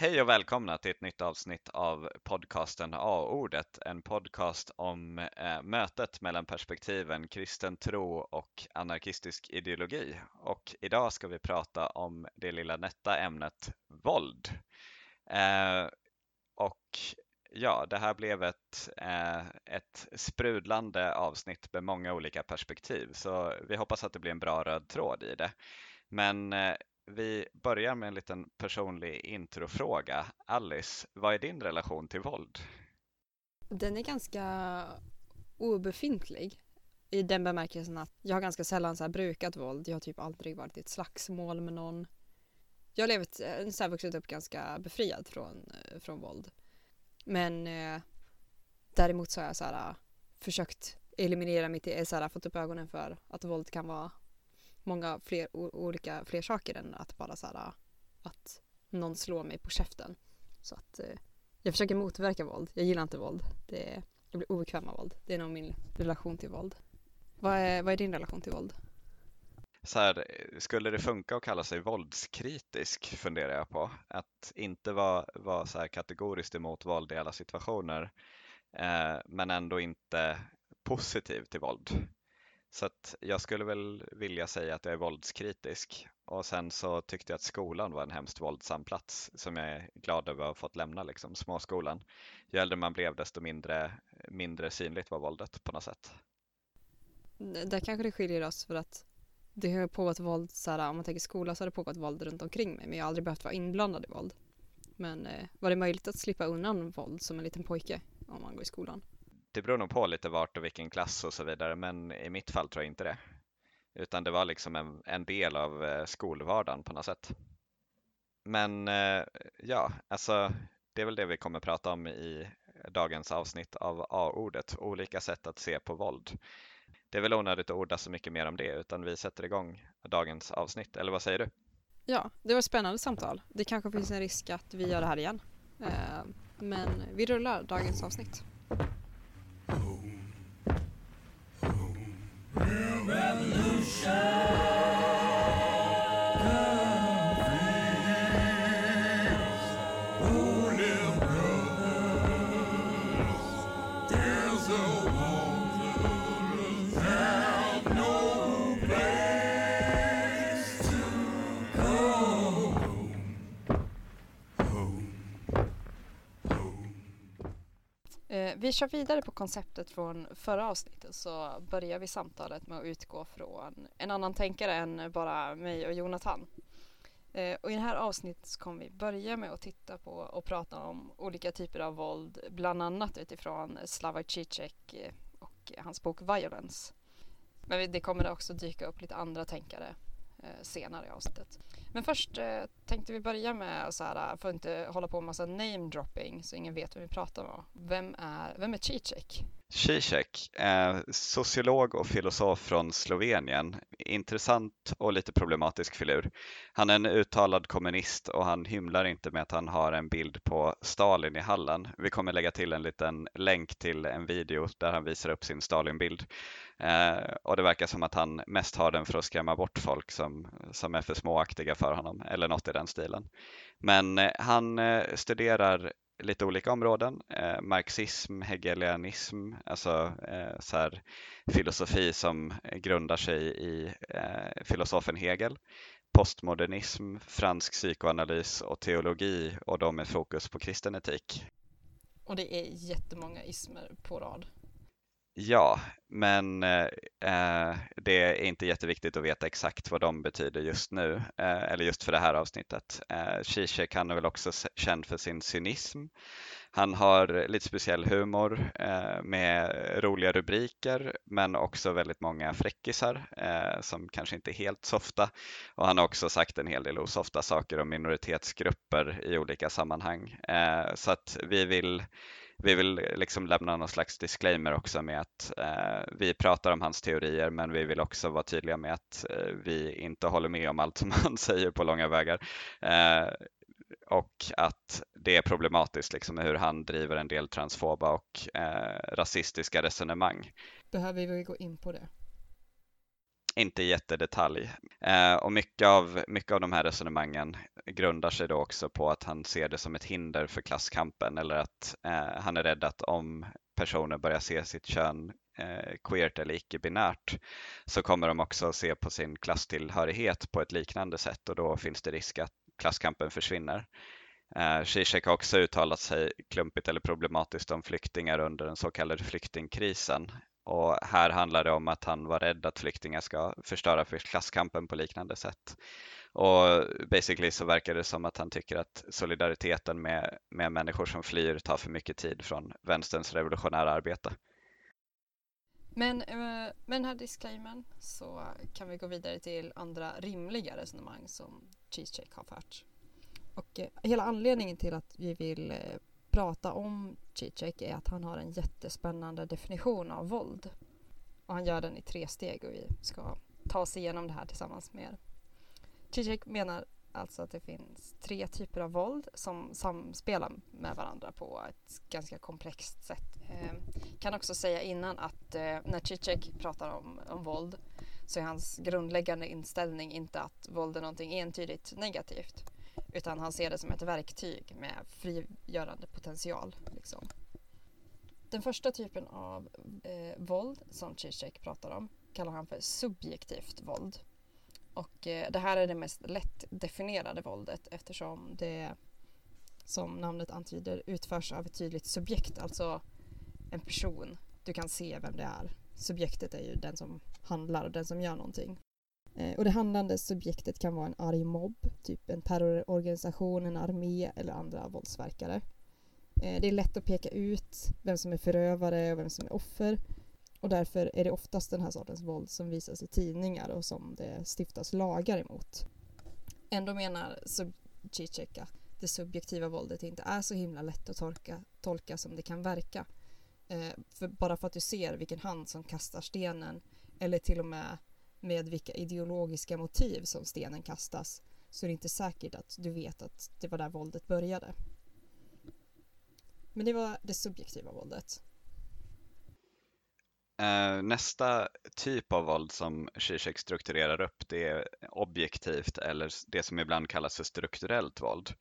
Hej och välkomna till ett nytt avsnitt av podcasten A-ordet, en podcast om eh, mötet mellan perspektiven kristen tro och anarkistisk ideologi. Och idag ska vi prata om det lilla nätta ämnet våld. Eh, och ja, det här blev ett, eh, ett sprudlande avsnitt med många olika perspektiv, så vi hoppas att det blir en bra röd tråd i det. Men eh, vi börjar med en liten personlig introfråga. Alice, vad är din relation till våld? Den är ganska obefintlig i den bemärkelsen att jag har ganska sällan så brukat våld. Jag har typ aldrig varit i ett slagsmål med någon. Jag har levt, eh, så här, vuxit upp ganska befriad från, eh, från våld. Men eh, däremot så har jag så här, eh, försökt eliminera mitt, så här, fått upp ögonen för att våld kan vara många fler olika fler saker än att bara så här, att någon slår mig på käften. Så att eh, jag försöker motverka våld. Jag gillar inte våld. Det är, jag blir obekväm av våld. Det är nog min relation till våld. Vad är, vad är din relation till våld? Så här, skulle det funka att kalla sig våldskritisk funderar jag på. Att inte vara, vara så här kategoriskt emot våld i alla situationer eh, men ändå inte positiv till våld. Så att jag skulle väl vilja säga att jag är våldskritisk och sen så tyckte jag att skolan var en hemskt våldsam plats som jag är glad över att ha fått lämna, liksom, småskolan. Ju äldre man blev desto mindre, mindre synligt var våldet på något sätt. Där kanske det skiljer oss för att det har pågått våld, så här, om man tänker skola så har det pågått våld runt omkring mig men jag har aldrig behövt vara inblandad i våld. Men eh, var det möjligt att slippa undan våld som en liten pojke om man går i skolan? Det beror nog på lite vart och vilken klass och så vidare, men i mitt fall tror jag inte det. Utan det var liksom en, en del av eh, skolvardagen på något sätt. Men eh, ja, alltså det är väl det vi kommer prata om i dagens avsnitt av A-ordet, olika sätt att se på våld. Det är väl onödigt att orda så mycket mer om det, utan vi sätter igång dagens avsnitt, eller vad säger du? Ja, det var ett spännande samtal. Det kanske finns en risk att vi gör det här igen. Eh, men vi rullar dagens avsnitt. Eh, vi kör vidare på konceptet från förra avsnittet så börjar vi samtalet med att utgå från en annan tänkare än bara mig och Jonathan. Eh, och i det här avsnittet så kommer vi börja med att titta på och prata om olika typer av våld, bland annat utifrån Slavoj Zizek eh, och hans bok Violence. Men det kommer också dyka upp lite andra tänkare eh, senare i avsnittet. Men först eh, tänkte vi börja med så här, för att inte hålla på med massa name dropping så ingen vet vem vi pratar om. Vem är, vem är Zizek? Zizek, eh, sociolog och filosof från Slovenien. Intressant och lite problematisk filur. Han är en uttalad kommunist och han hymlar inte med att han har en bild på Stalin i hallen. Vi kommer lägga till en liten länk till en video där han visar upp sin Stalinbild. Eh, och det verkar som att han mest har den för att skrämma bort folk som, som är för småaktiga för honom eller något i den stilen. Men eh, han eh, studerar lite olika områden. Eh, marxism, hegelianism, alltså eh, så här, filosofi som grundar sig i eh, filosofen Hegel, postmodernism, fransk psykoanalys och teologi och då med fokus på kristen etik. Och det är jättemånga ismer på rad. Ja, men eh, eh, det är inte jätteviktigt att veta exakt vad de betyder just nu, eh, eller just för det här avsnittet. Eh, Zizek han är väl också känd för sin cynism. Han har lite speciell humor eh, med roliga rubriker, men också väldigt många fräckisar eh, som kanske inte är helt softa. Och han har också sagt en hel del osofta saker om minoritetsgrupper i olika sammanhang. Eh, så att vi vill vi vill eh, liksom lämna någon slags disclaimer också med att eh, vi pratar om hans teorier men vi vill också vara tydliga med att eh, vi inte håller med om allt som han säger på långa vägar. Eh, och att det är problematiskt liksom, hur han driver en del transfoba och eh, rasistiska resonemang. Behöver vi gå in på det? Inte jättedetalj. Eh, och mycket av, mycket av de här resonemangen grundar sig då också på att han ser det som ett hinder för klasskampen eller att eh, han är rädd att om personer börjar se sitt kön eh, queert eller icke-binärt så kommer de också se på sin klasstillhörighet på ett liknande sätt och då finns det risk att klasskampen försvinner. Eh, Zizek har också uttalat sig klumpigt eller problematiskt om flyktingar under den så kallade flyktingkrisen och här handlar det om att han var rädd att flyktingar ska förstöra för klasskampen på liknande sätt. Och basically så verkar det som att han tycker att solidariteten med, med människor som flyr tar för mycket tid från vänsterns revolutionära arbete. Men eh, med den här disclaimern så kan vi gå vidare till andra rimliga resonemang som Cheesecake har fört. Och eh, hela anledningen till att vi vill eh, prata om Zizek är att han har en jättespännande definition av våld. Och han gör den i tre steg och vi ska ta oss igenom det här tillsammans med er. Zizek menar alltså att det finns tre typer av våld som samspelar med varandra på ett ganska komplext sätt. Eh, kan också säga innan att eh, när Zizek pratar om, om våld så är hans grundläggande inställning inte att våld är någonting entydigt negativt utan han ser det som ett verktyg med frigörande potential. Liksom. Den första typen av eh, våld som Zizek pratar om kallar han för subjektivt våld. Och eh, det här är det mest lättdefinierade våldet eftersom det som namnet antyder utförs av ett tydligt subjekt, alltså en person. Du kan se vem det är. Subjektet är ju den som handlar, den som gör någonting. Eh, och det handlande subjektet kan vara en arg mobb, typ en terrororganisation, en armé eller andra våldsverkare. Eh, det är lätt att peka ut vem som är förövare och vem som är offer. Och därför är det oftast den här sortens våld som visas i tidningar och som det stiftas lagar emot. Ändå menar Zubcicek att det subjektiva våldet inte är så himla lätt att tolka, tolka som det kan verka. Eh, för bara för att du ser vilken hand som kastar stenen eller till och med med vilka ideologiska motiv som stenen kastas så är det inte säkert att du vet att det var där våldet började. Men det var det subjektiva våldet. Eh, nästa typ av våld som Zizek strukturerar upp det är objektivt eller det som ibland kallas för strukturellt våld.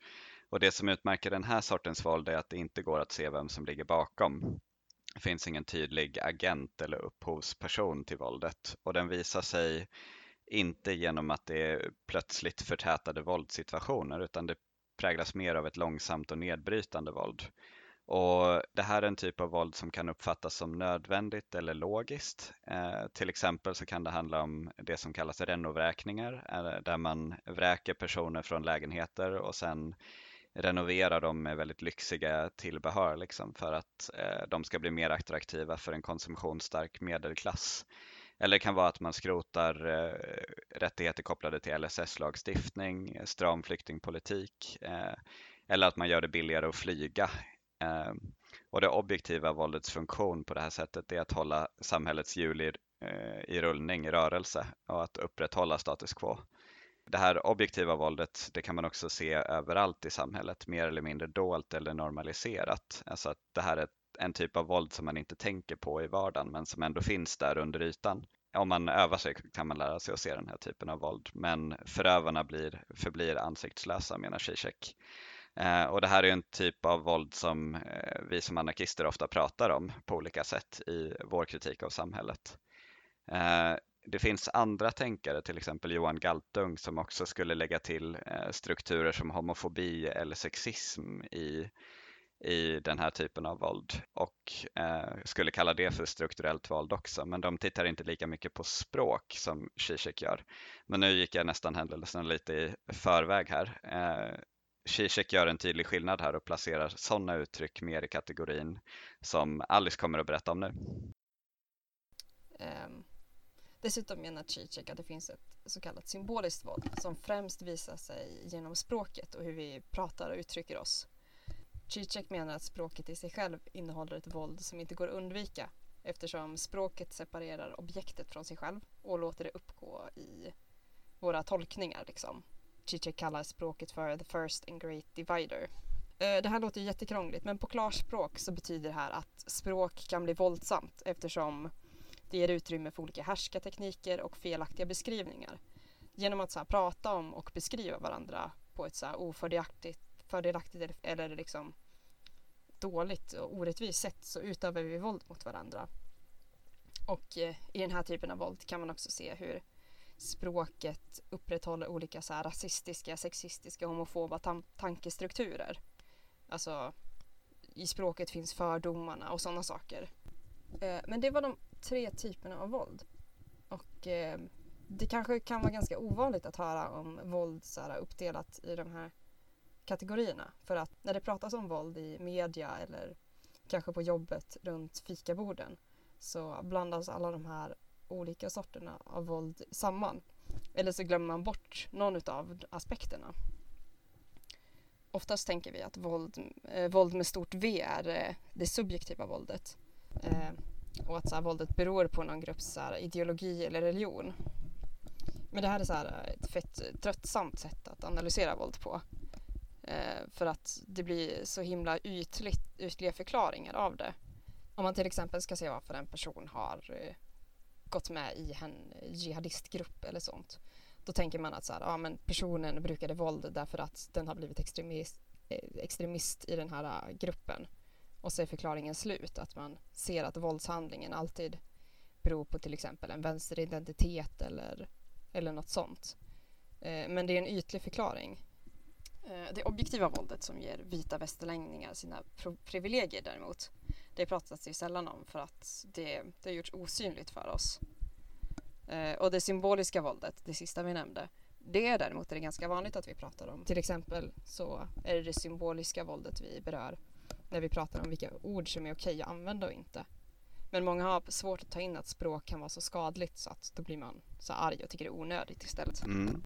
Och det som utmärker den här sortens våld är att det inte går att se vem som ligger bakom. Det finns ingen tydlig agent eller upphovsperson till våldet och den visar sig inte genom att det är plötsligt förtätade våldssituationer utan det präglas mer av ett långsamt och nedbrytande våld. Och Det här är en typ av våld som kan uppfattas som nödvändigt eller logiskt. Eh, till exempel så kan det handla om det som kallas renovräkningar, eh, där man vräker personer från lägenheter och sen renovera dem med väldigt lyxiga tillbehör liksom, för att eh, de ska bli mer attraktiva för en konsumtionsstark medelklass. Eller det kan vara att man skrotar eh, rättigheter kopplade till LSS-lagstiftning, stram flyktingpolitik eh, eller att man gör det billigare att flyga. Eh, och det objektiva våldets funktion på det här sättet är att hålla samhällets hjul i, eh, i rullning, i rörelse och att upprätthålla status quo det här objektiva våldet, det kan man också se överallt i samhället, mer eller mindre dolt eller normaliserat. Alltså att det här är en typ av våld som man inte tänker på i vardagen, men som ändå finns där under ytan. Om man övar sig kan man lära sig att se den här typen av våld, men förövarna blir, förblir ansiktslösa, menar Zizek. Eh, och det här är en typ av våld som eh, vi som anarkister ofta pratar om på olika sätt i vår kritik av samhället. Eh, det finns andra tänkare, till exempel Johan Galtung, som också skulle lägga till eh, strukturer som homofobi eller sexism i, i den här typen av våld och eh, skulle kalla det för strukturellt våld också. Men de tittar inte lika mycket på språk som Zizek gör. Men nu gick jag nästan händelsen lite i förväg här. Eh, Zizek gör en tydlig skillnad här och placerar sådana uttryck mer i kategorin som Alice kommer att berätta om nu. Um Dessutom menar Zizek att det finns ett så kallat symboliskt våld som främst visar sig genom språket och hur vi pratar och uttrycker oss. Zizek menar att språket i sig själv innehåller ett våld som inte går att undvika eftersom språket separerar objektet från sig själv och låter det uppgå i våra tolkningar. Liksom. Zizek kallar språket för the first and great divider. Eh, det här låter jättekrångligt men på klarspråk så betyder det här att språk kan bli våldsamt eftersom det ger utrymme för olika härskartekniker och felaktiga beskrivningar. Genom att så här, prata om och beskriva varandra på ett så här, ofördelaktigt fördelaktigt eller liksom dåligt och orättvist sätt så utövar vi våld mot varandra. Och eh, i den här typen av våld kan man också se hur språket upprätthåller olika så här, rasistiska, sexistiska, homofoba tan tankestrukturer. Alltså i språket finns fördomarna och sådana saker. Eh, men det var de tre typerna av våld. Och eh, det kanske kan vara ganska ovanligt att höra om våld så här, uppdelat i de här kategorierna. För att när det pratas om våld i media eller kanske på jobbet runt fikaborden så blandas alla de här olika sorterna av våld samman. Eller så glömmer man bort någon av aspekterna. Oftast tänker vi att våld, eh, våld med stort V är eh, det subjektiva våldet. Eh, och att så här, våldet beror på någon grupps så här, ideologi eller religion. Men det här är så här, eh, ett fett tröttsamt sätt att analysera våld på. Eh, för att det blir så himla ytligt, ytliga förklaringar av det. Om man till exempel ska se varför en person har eh, gått med i en jihadistgrupp eller sånt. Då tänker man att så här, ja, men personen brukade våld därför att den har blivit extremist, eh, extremist i den här eh, gruppen. Och så är förklaringen slut, att man ser att våldshandlingen alltid beror på till exempel en vänsteridentitet eller, eller något sånt. Men det är en ytlig förklaring. Eh, det objektiva våldet som ger vita västerlänningar sina privilegier däremot, det pratas det sällan om för att det, det har gjorts osynligt för oss. Eh, och det symboliska våldet, det sista vi nämnde, det är däremot är det ganska vanligt att vi pratar om. Till exempel så är det det symboliska våldet vi berör när vi pratar om vilka ord som är okej att använda och inte. Men många har svårt att ta in att språk kan vara så skadligt så att då blir man så arg och tycker det är onödigt istället. Mm.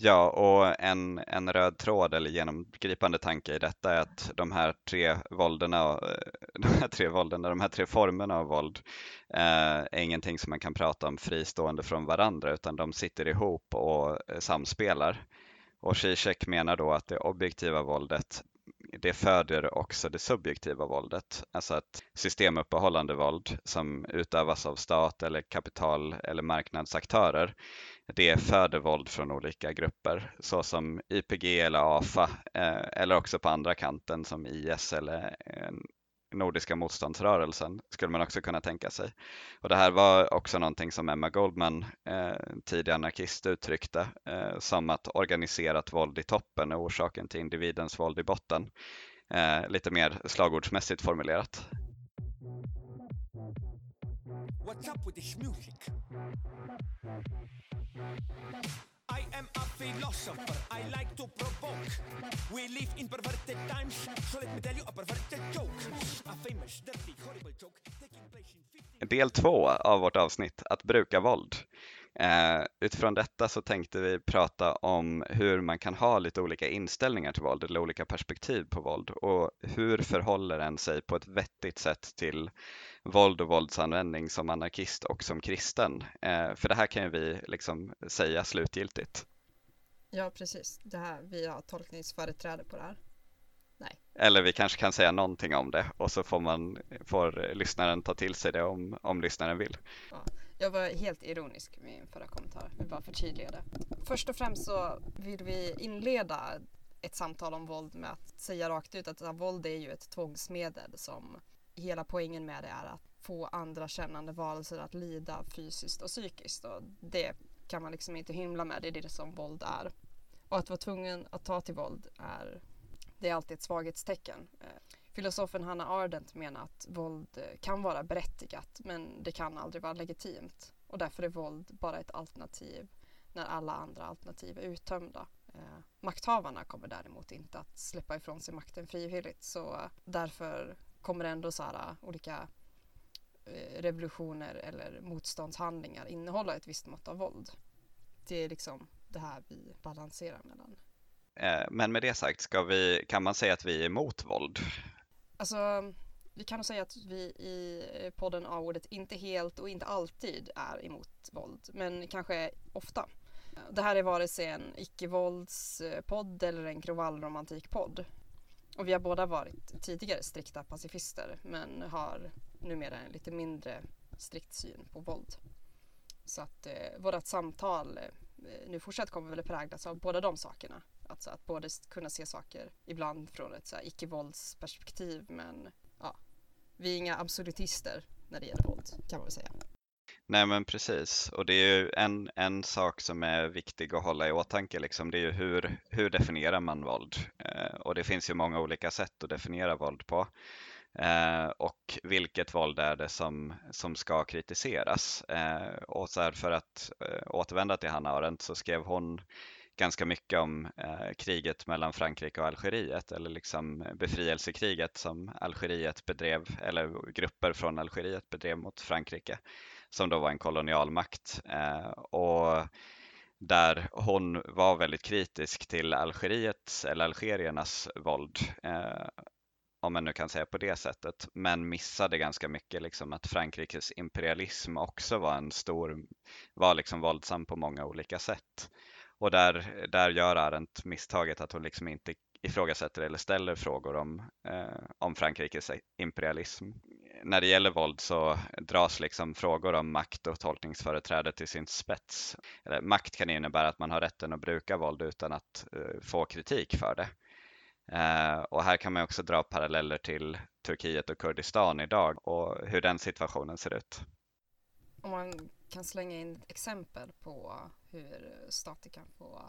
Ja, och en, en röd tråd eller genomgripande tanke i detta är att de här tre vålderna, eh, de här tre vålderna, de här tre formerna av våld eh, är ingenting som man kan prata om fristående från varandra utan de sitter ihop och eh, samspelar. Och Zizek menar då att det objektiva våldet det föder också det subjektiva våldet, alltså ett systemuppehållande våld som utövas av stat eller kapital eller marknadsaktörer. Det föder våld från olika grupper såsom YPG eller AFA eh, eller också på andra kanten som IS eller eh, Nordiska motståndsrörelsen skulle man också kunna tänka sig. Och det här var också någonting som Emma Goldman, eh, tidig anarkist, uttryckte eh, som att organiserat våld i toppen är orsaken till individens våld i botten. Eh, lite mer slagordsmässigt formulerat. What's up with this music? I am a philosopher, I like to provoke. We live in perverted times, so let me tell you a perverted joke. A famous, dirty, horrible joke taking place in 15... Del två av vårt avsnitt, att bruka våld. Eh, utifrån detta så tänkte vi prata om hur man kan ha lite olika inställningar till våld eller olika perspektiv på våld och hur förhåller en sig på ett vettigt sätt till våld och våldsanvändning som anarkist och som kristen. Eh, för det här kan ju vi liksom säga slutgiltigt. Ja, precis. Det här, vi har tolkningsföreträde på det här. Nej. Eller vi kanske kan säga någonting om det och så får, man, får lyssnaren ta till sig det om, om lyssnaren vill. Ja, jag var helt ironisk med min förra kommentar, vi bara förtydliga det. Först och främst så vill vi inleda ett samtal om våld med att säga rakt ut att våld är ju ett tvångsmedel som hela poängen med det är att få andra kännande varelser att lida fysiskt och psykiskt. Och det kan man liksom inte hymla med, det är det som våld är. Och att vara tvungen att ta till våld är, det är alltid ett svaghetstecken. Filosofen Hannah Ardent menar att våld eh, kan vara berättigat men det kan aldrig vara legitimt. Och därför är våld bara ett alternativ när alla andra alternativ är uttömda. Eh, makthavarna kommer däremot inte att släppa ifrån sig makten frivilligt så eh, därför kommer ändå så här, eh, olika revolutioner eller motståndshandlingar innehålla ett visst mått av våld. Det är liksom det här vi balanserar mellan. Men med det sagt, ska vi, kan man säga att vi är emot våld? Alltså, vi kan nog säga att vi i podden A-ordet inte helt och inte alltid är emot våld, men kanske ofta. Det här är vare sig en icke-våldspodd eller en kravallromantikpodd. Och vi har båda varit tidigare strikta pacifister men har numera en lite mindre strikt syn på våld. Så att eh, vårt samtal eh, nu fortsatt kommer väl präglas av båda de sakerna. Alltså att både kunna se saker ibland från ett icke-våldsperspektiv men ja, vi är inga absolutister när det gäller våld kan man väl säga. Nej men precis och det är ju en, en sak som är viktig att hålla i åtanke liksom, det är ju hur, hur definierar man våld? Eh, och det finns ju många olika sätt att definiera våld på. Eh, och vilket våld är det som, som ska kritiseras? Eh, och så här, för att eh, återvända till Hanna Arendt så skrev hon ganska mycket om eh, kriget mellan Frankrike och Algeriet eller liksom eh, befrielsekriget som Algeriet bedrev eller grupper från Algeriet bedrev mot Frankrike som då var en kolonialmakt. Eh, och där hon var väldigt kritisk till Algeriets eller algeriernas våld eh, om man nu kan säga på det sättet, men missade ganska mycket liksom att Frankrikes imperialism också var en stor, var liksom våldsam på många olika sätt. Och där, där gör Arendt misstaget att hon liksom inte ifrågasätter eller ställer frågor om, eh, om Frankrikes imperialism. När det gäller våld så dras liksom frågor om makt och tolkningsföreträde till sin spets. Eller, makt kan innebära att man har rätten att bruka våld utan att eh, få kritik för det. Eh, och här kan man också dra paralleller till Turkiet och Kurdistan idag och hur den situationen ser ut. Om man kan slänga in exempel på hur stater kan få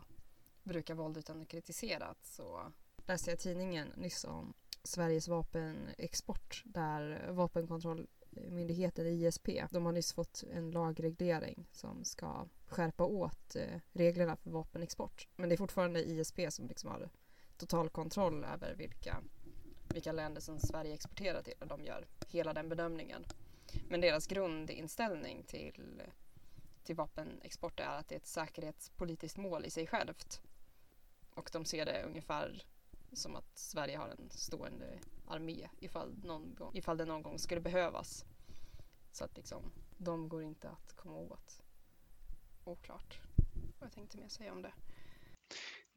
bruka våld utan att kritiserat så läste jag i tidningen nyss om Sveriges vapenexport där vapenkontrollmyndigheten ISP, de har nyss fått en lagreglering som ska skärpa åt eh, reglerna för vapenexport. Men det är fortfarande ISP som liksom har total kontroll över vilka, vilka länder som Sverige exporterar till och de gör hela den bedömningen. Men deras grundinställning till, till vapenexport är att det är ett säkerhetspolitiskt mål i sig självt. Och de ser det ungefär som att Sverige har en stående armé ifall, någon gång, ifall det någon gång skulle behövas. Så att liksom, de går inte att komma åt. Oklart vad jag tänkte mer säga om det.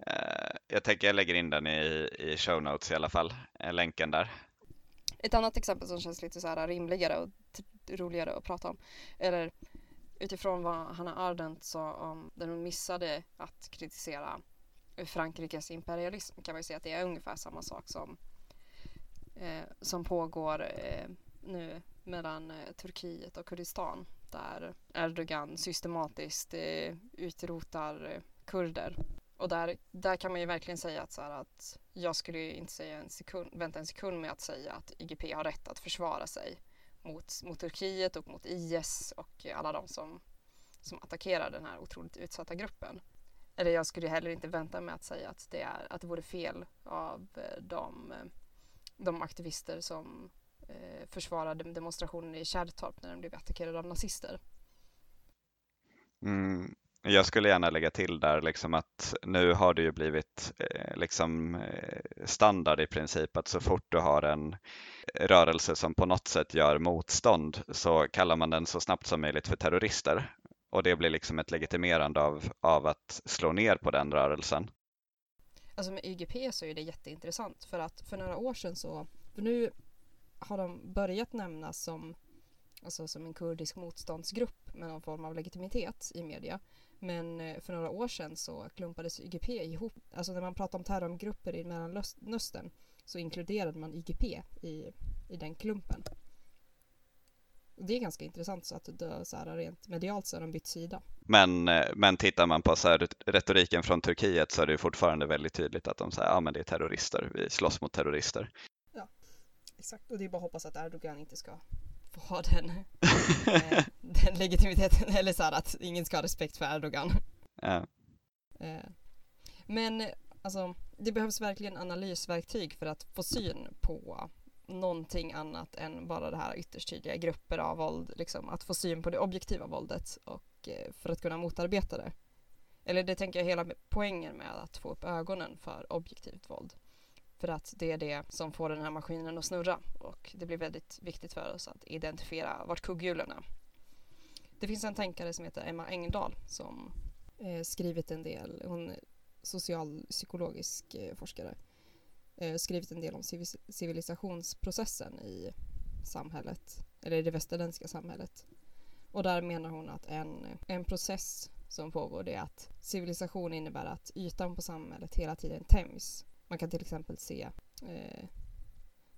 Eh, jag tänker jag lägger in den i, i show notes i alla fall, eh, länken där. Ett annat exempel som känns lite så här rimligare och typ roligare att prata om, eller utifrån vad Hanna Ardent sa om där hon missade att kritisera Frankrikes imperialism kan man ju säga att det är ungefär samma sak som, eh, som pågår eh, nu mellan eh, Turkiet och Kurdistan där Erdogan systematiskt eh, utrotar eh, kurder och där, där kan man ju verkligen säga att, så här, att jag skulle inte säga en sekund, vänta en sekund med att säga att IGP har rätt att försvara sig mot, mot Turkiet och mot IS och alla de som, som attackerar den här otroligt utsatta gruppen. Eller jag skulle heller inte vänta med att säga att det, är, att det vore fel av eh, de, eh, de aktivister som eh, försvarade demonstrationen i Kärrtorp när de blev attackerade av nazister. Mm, jag skulle gärna lägga till där liksom att nu har det ju blivit eh, liksom eh, standard i princip att så fort du har en rörelse som på något sätt gör motstånd så kallar man den så snabbt som möjligt för terrorister. Och det blir liksom ett legitimerande av, av att slå ner på den rörelsen. Alltså med YGP så är det jätteintressant för att för några år sedan så, för nu har de börjat nämnas som, alltså som en kurdisk motståndsgrupp med någon form av legitimitet i media. Men eh, för några år sedan så klumpades YGP ihop. Alltså när man pratar om terrorgrupper i Mellanöstern så inkluderade man YGP i, i den klumpen. Och det är ganska intressant så att det, så här, rent medialt så har de bytt sida. Men, eh, men tittar man på så här, retoriken från Turkiet så är det fortfarande väldigt tydligt att de säger att ah, det är terrorister, vi slåss mot terrorister. Ja, exakt. Och det är bara att hoppas att Erdogan inte ska få ha den, eh, den legitimiteten, eller så här, att ingen ska ha respekt för Erdogan. Ja. Eh, men alltså, det behövs verkligen analysverktyg för att få syn på någonting annat än bara det här ytterst tydliga grupper av våld, liksom, att få syn på det objektiva våldet och eh, för att kunna motarbeta det. Eller det tänker jag hela poängen med att få upp ögonen för objektivt våld. För att det är det som får den här maskinen att snurra och det blir väldigt viktigt för oss att identifiera vart kugghjulen är. Det finns en tänkare som heter Emma Engdahl som eh, skrivit en del, hon är socialpsykologisk eh, forskare, eh, skrivit en del om civilisationsprocessen i samhället, eller i det västerländska samhället. Och där menar hon att en, en process som pågår det är att civilisation innebär att ytan på samhället hela tiden tämjs. Man kan till exempel se eh,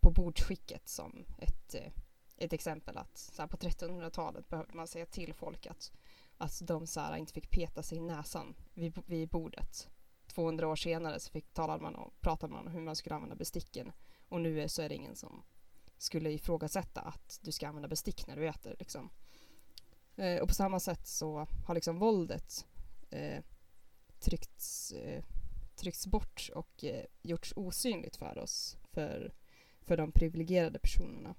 på bordsskicket som ett, eh, ett exempel att så här, på 1300-talet behövde man säga till folk att, att de så här, inte fick peta sig i näsan vid, vid bordet. 200 år senare så fick, talade man om, pratade man om hur man skulle använda besticken och nu så är det ingen som skulle ifrågasätta att du ska använda bestick när du äter. Liksom. Eh, och på samma sätt så har liksom våldet eh, tryckts, eh, tryckts bort och eh, gjorts osynligt för oss, för, för de privilegierade personerna.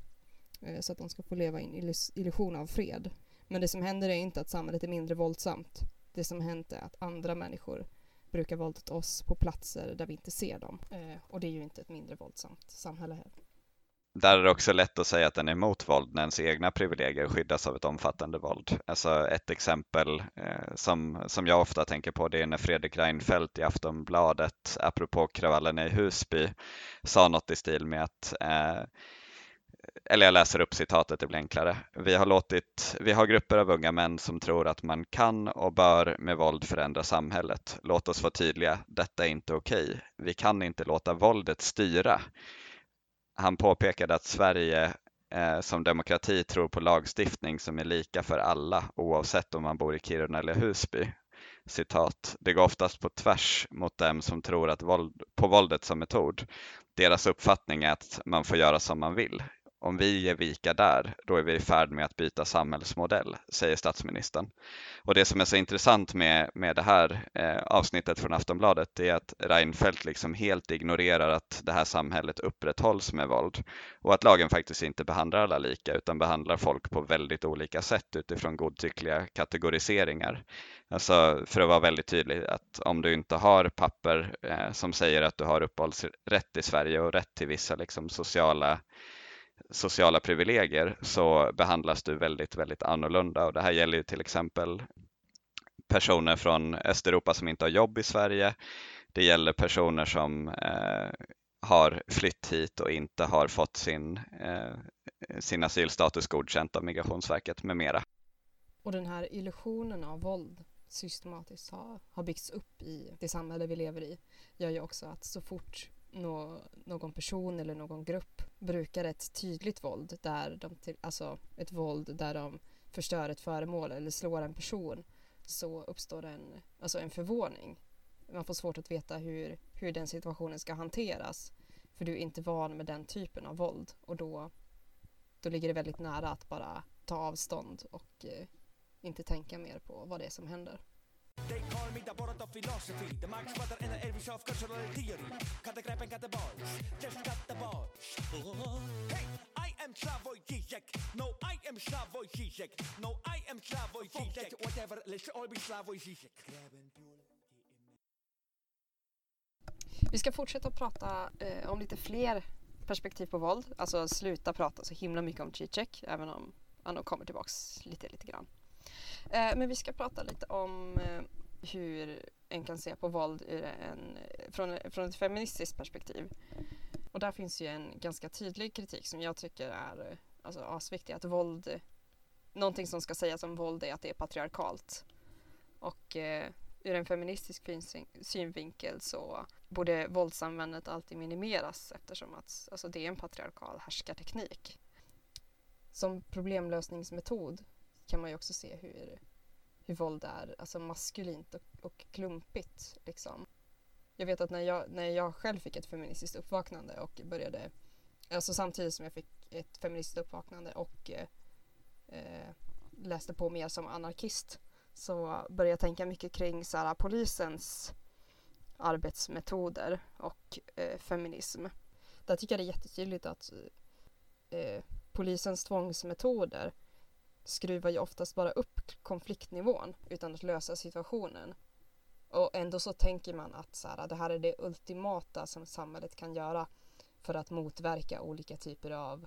Eh, så att de ska få leva i en illusion av fred. Men det som händer är inte att samhället är mindre våldsamt. Det som hänt är att andra människor brukar våldet oss på platser där vi inte ser dem. Eh, och det är ju inte ett mindre våldsamt samhälle heller. Där är det också lätt att säga att den är emot våld när ens egna privilegier skyddas av ett omfattande våld. Alltså ett exempel eh, som, som jag ofta tänker på det är när Fredrik Reinfeldt i Aftonbladet, apropå kravallerna i Husby, sa något i stil med att eh, eller jag läser upp citatet, det blir enklare. Vi har, låtit, vi har grupper av unga män som tror att man kan och bör med våld förändra samhället. Låt oss vara tydliga, detta är inte okej. Vi kan inte låta våldet styra. Han påpekade att Sverige eh, som demokrati tror på lagstiftning som är lika för alla oavsett om man bor i Kiruna eller Husby. Citat, det går oftast på tvärs mot dem som tror att våld, på våldet som metod. Deras uppfattning är att man får göra som man vill om vi ger vika där, då är vi i färd med att byta samhällsmodell, säger statsministern. Och det som är så intressant med, med det här eh, avsnittet från Aftonbladet är att Reinfeldt liksom helt ignorerar att det här samhället upprätthålls med våld och att lagen faktiskt inte behandlar alla lika utan behandlar folk på väldigt olika sätt utifrån godtyckliga kategoriseringar. Alltså för att vara väldigt tydlig att om du inte har papper eh, som säger att du har uppehållsrätt i Sverige och rätt till vissa liksom, sociala sociala privilegier så behandlas du väldigt, väldigt annorlunda och det här gäller ju till exempel personer från Östeuropa som inte har jobb i Sverige. Det gäller personer som eh, har flytt hit och inte har fått sin, eh, sin asylstatus godkänt av Migrationsverket med mera. Och den här illusionen av våld systematiskt har, har byggts upp i det samhälle vi lever i gör ju också att så fort nå, någon person eller någon grupp brukar ett tydligt våld, där de till, alltså ett våld där de förstör ett föremål eller slår en person så uppstår en, alltså en förvåning. Man får svårt att veta hur, hur den situationen ska hanteras för du är inte van med den typen av våld och då, då ligger det väldigt nära att bara ta avstånd och eh, inte tänka mer på vad det är som händer. They call me the board of philosophy, the Marx brother and the Irish of cultural theory. Cut the crap and cut the balls, just cut the balls. Hey, I am Slavoj Zizek. No, I am Slavoj Zizek. No, I am Slavoj Zizek. Whatever, let's all be Slavoj Zizek. Vi ska fortsätta att prata eh, om lite fler perspektiv på våld. Alltså sluta prata så himla mycket om Zizek, även om han nog kommer tillbaks lite, lite grann. Eh, men vi ska prata lite om eh, hur en kan se på våld ur en, från, från ett feministiskt perspektiv. Och där finns ju en ganska tydlig kritik som jag tycker är eh, alltså, asviktig. Att våld, någonting som ska sägas om våld är att det är patriarkalt. Och eh, ur en feministisk synvinkel så borde våldsanvändandet alltid minimeras eftersom att alltså, det är en patriarkal härskarteknik. Som problemlösningsmetod kan man ju också se hur, hur våld är alltså maskulint och, och klumpigt. Liksom. Jag vet att när jag, när jag själv fick ett feministiskt uppvaknande och började, alltså samtidigt som jag fick ett feministiskt uppvaknande och eh, läste på mer som anarkist så började jag tänka mycket kring så här, polisens arbetsmetoder och eh, feminism. Där tycker jag det är jättetydligt att eh, polisens tvångsmetoder skruvar ju oftast bara upp konfliktnivån utan att lösa situationen. Och ändå så tänker man att så här, det här är det ultimata som samhället kan göra för att motverka olika typer av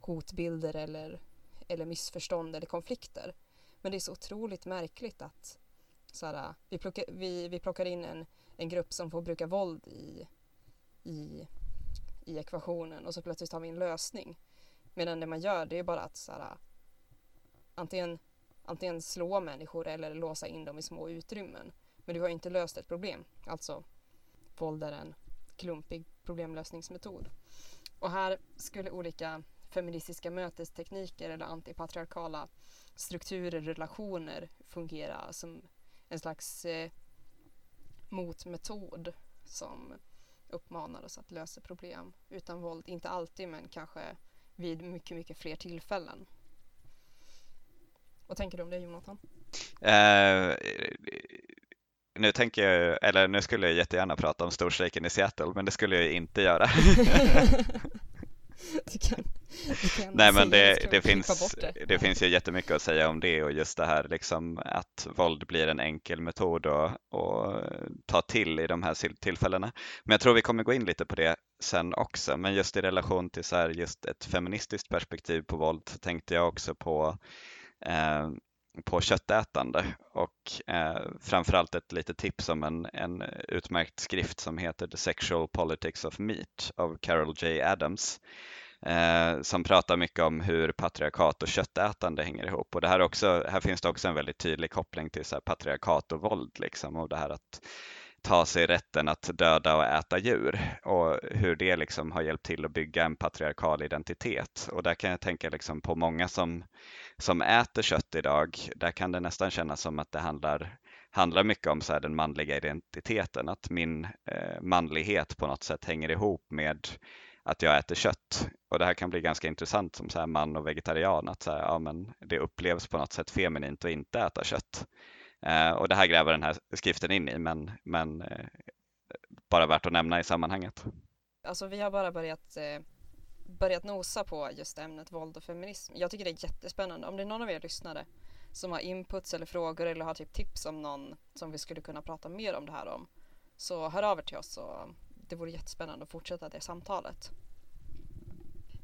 hotbilder eller, eller missförstånd eller konflikter. Men det är så otroligt märkligt att så här, vi, plockar, vi, vi plockar in en, en grupp som får bruka våld i, i, i ekvationen och så plötsligt har vi en lösning. Medan det man gör det är bara att så här, antingen antingen slå människor eller låsa in dem i små utrymmen. Men du har inte löst ett problem. Alltså, våld är en klumpig problemlösningsmetod. Och här skulle olika feministiska mötestekniker eller antipatriarkala strukturer, relationer fungera som en slags eh, motmetod som uppmanar oss att lösa problem utan våld. Inte alltid men kanske vid mycket, mycket fler tillfällen. Vad tänker du om det Jonathan? Uh, nu tänker jag, eller nu skulle jag jättegärna prata om storstrejken i Seattle, men det skulle jag inte göra. du kan, du kan Nej men det, det finns, det. det. finns ju jättemycket att säga om det och just det här liksom att våld blir en enkel metod att, att ta till i de här tillfällena. Men jag tror vi kommer gå in lite på det sen också. Men just i relation till så här, just ett feministiskt perspektiv på våld så tänkte jag också på eh, Eh, på köttätande och eh, framförallt ett litet tips om en, en utmärkt skrift som heter The Sexual Politics of Meat av Carol J. Adams eh, som pratar mycket om hur patriarkat och köttätande hänger ihop och det här, också, här finns det också en väldigt tydlig koppling till så patriarkat och våld liksom och det här att ta sig rätten att döda och äta djur och hur det liksom har hjälpt till att bygga en patriarkal identitet. Och där kan jag tänka liksom på många som, som äter kött idag. Där kan det nästan kännas som att det handlar, handlar mycket om så här den manliga identiteten, att min eh, manlighet på något sätt hänger ihop med att jag äter kött. Och det här kan bli ganska intressant som så här man och vegetarian, att så här, ja, men det upplevs på något sätt feminint att inte äta kött. Eh, och det här gräver den här skriften in i, men, men eh, bara värt att nämna i sammanhanget. Alltså vi har bara börjat, eh, börjat nosa på just ämnet våld och feminism. Jag tycker det är jättespännande. Om det är någon av er lyssnare som har inputs eller frågor eller har typ tips om någon som vi skulle kunna prata mer om det här om så hör av er till oss och det vore jättespännande att fortsätta det samtalet.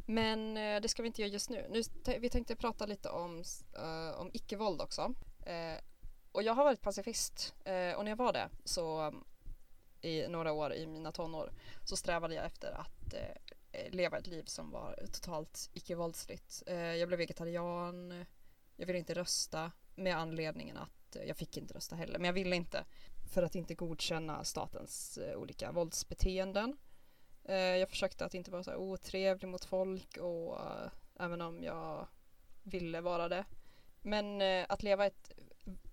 Men eh, det ska vi inte göra just nu. nu vi tänkte prata lite om, uh, om icke-våld också. Eh, och jag har varit pacifist eh, och när jag var det så i några år i mina tonår så strävade jag efter att eh, leva ett liv som var totalt icke-våldsligt. Eh, jag blev vegetarian, jag ville inte rösta med anledningen att eh, jag fick inte rösta heller, men jag ville inte för att inte godkänna statens eh, olika våldsbeteenden. Eh, jag försökte att inte vara så här otrevlig mot folk och även om jag ville vara det. Men att leva ett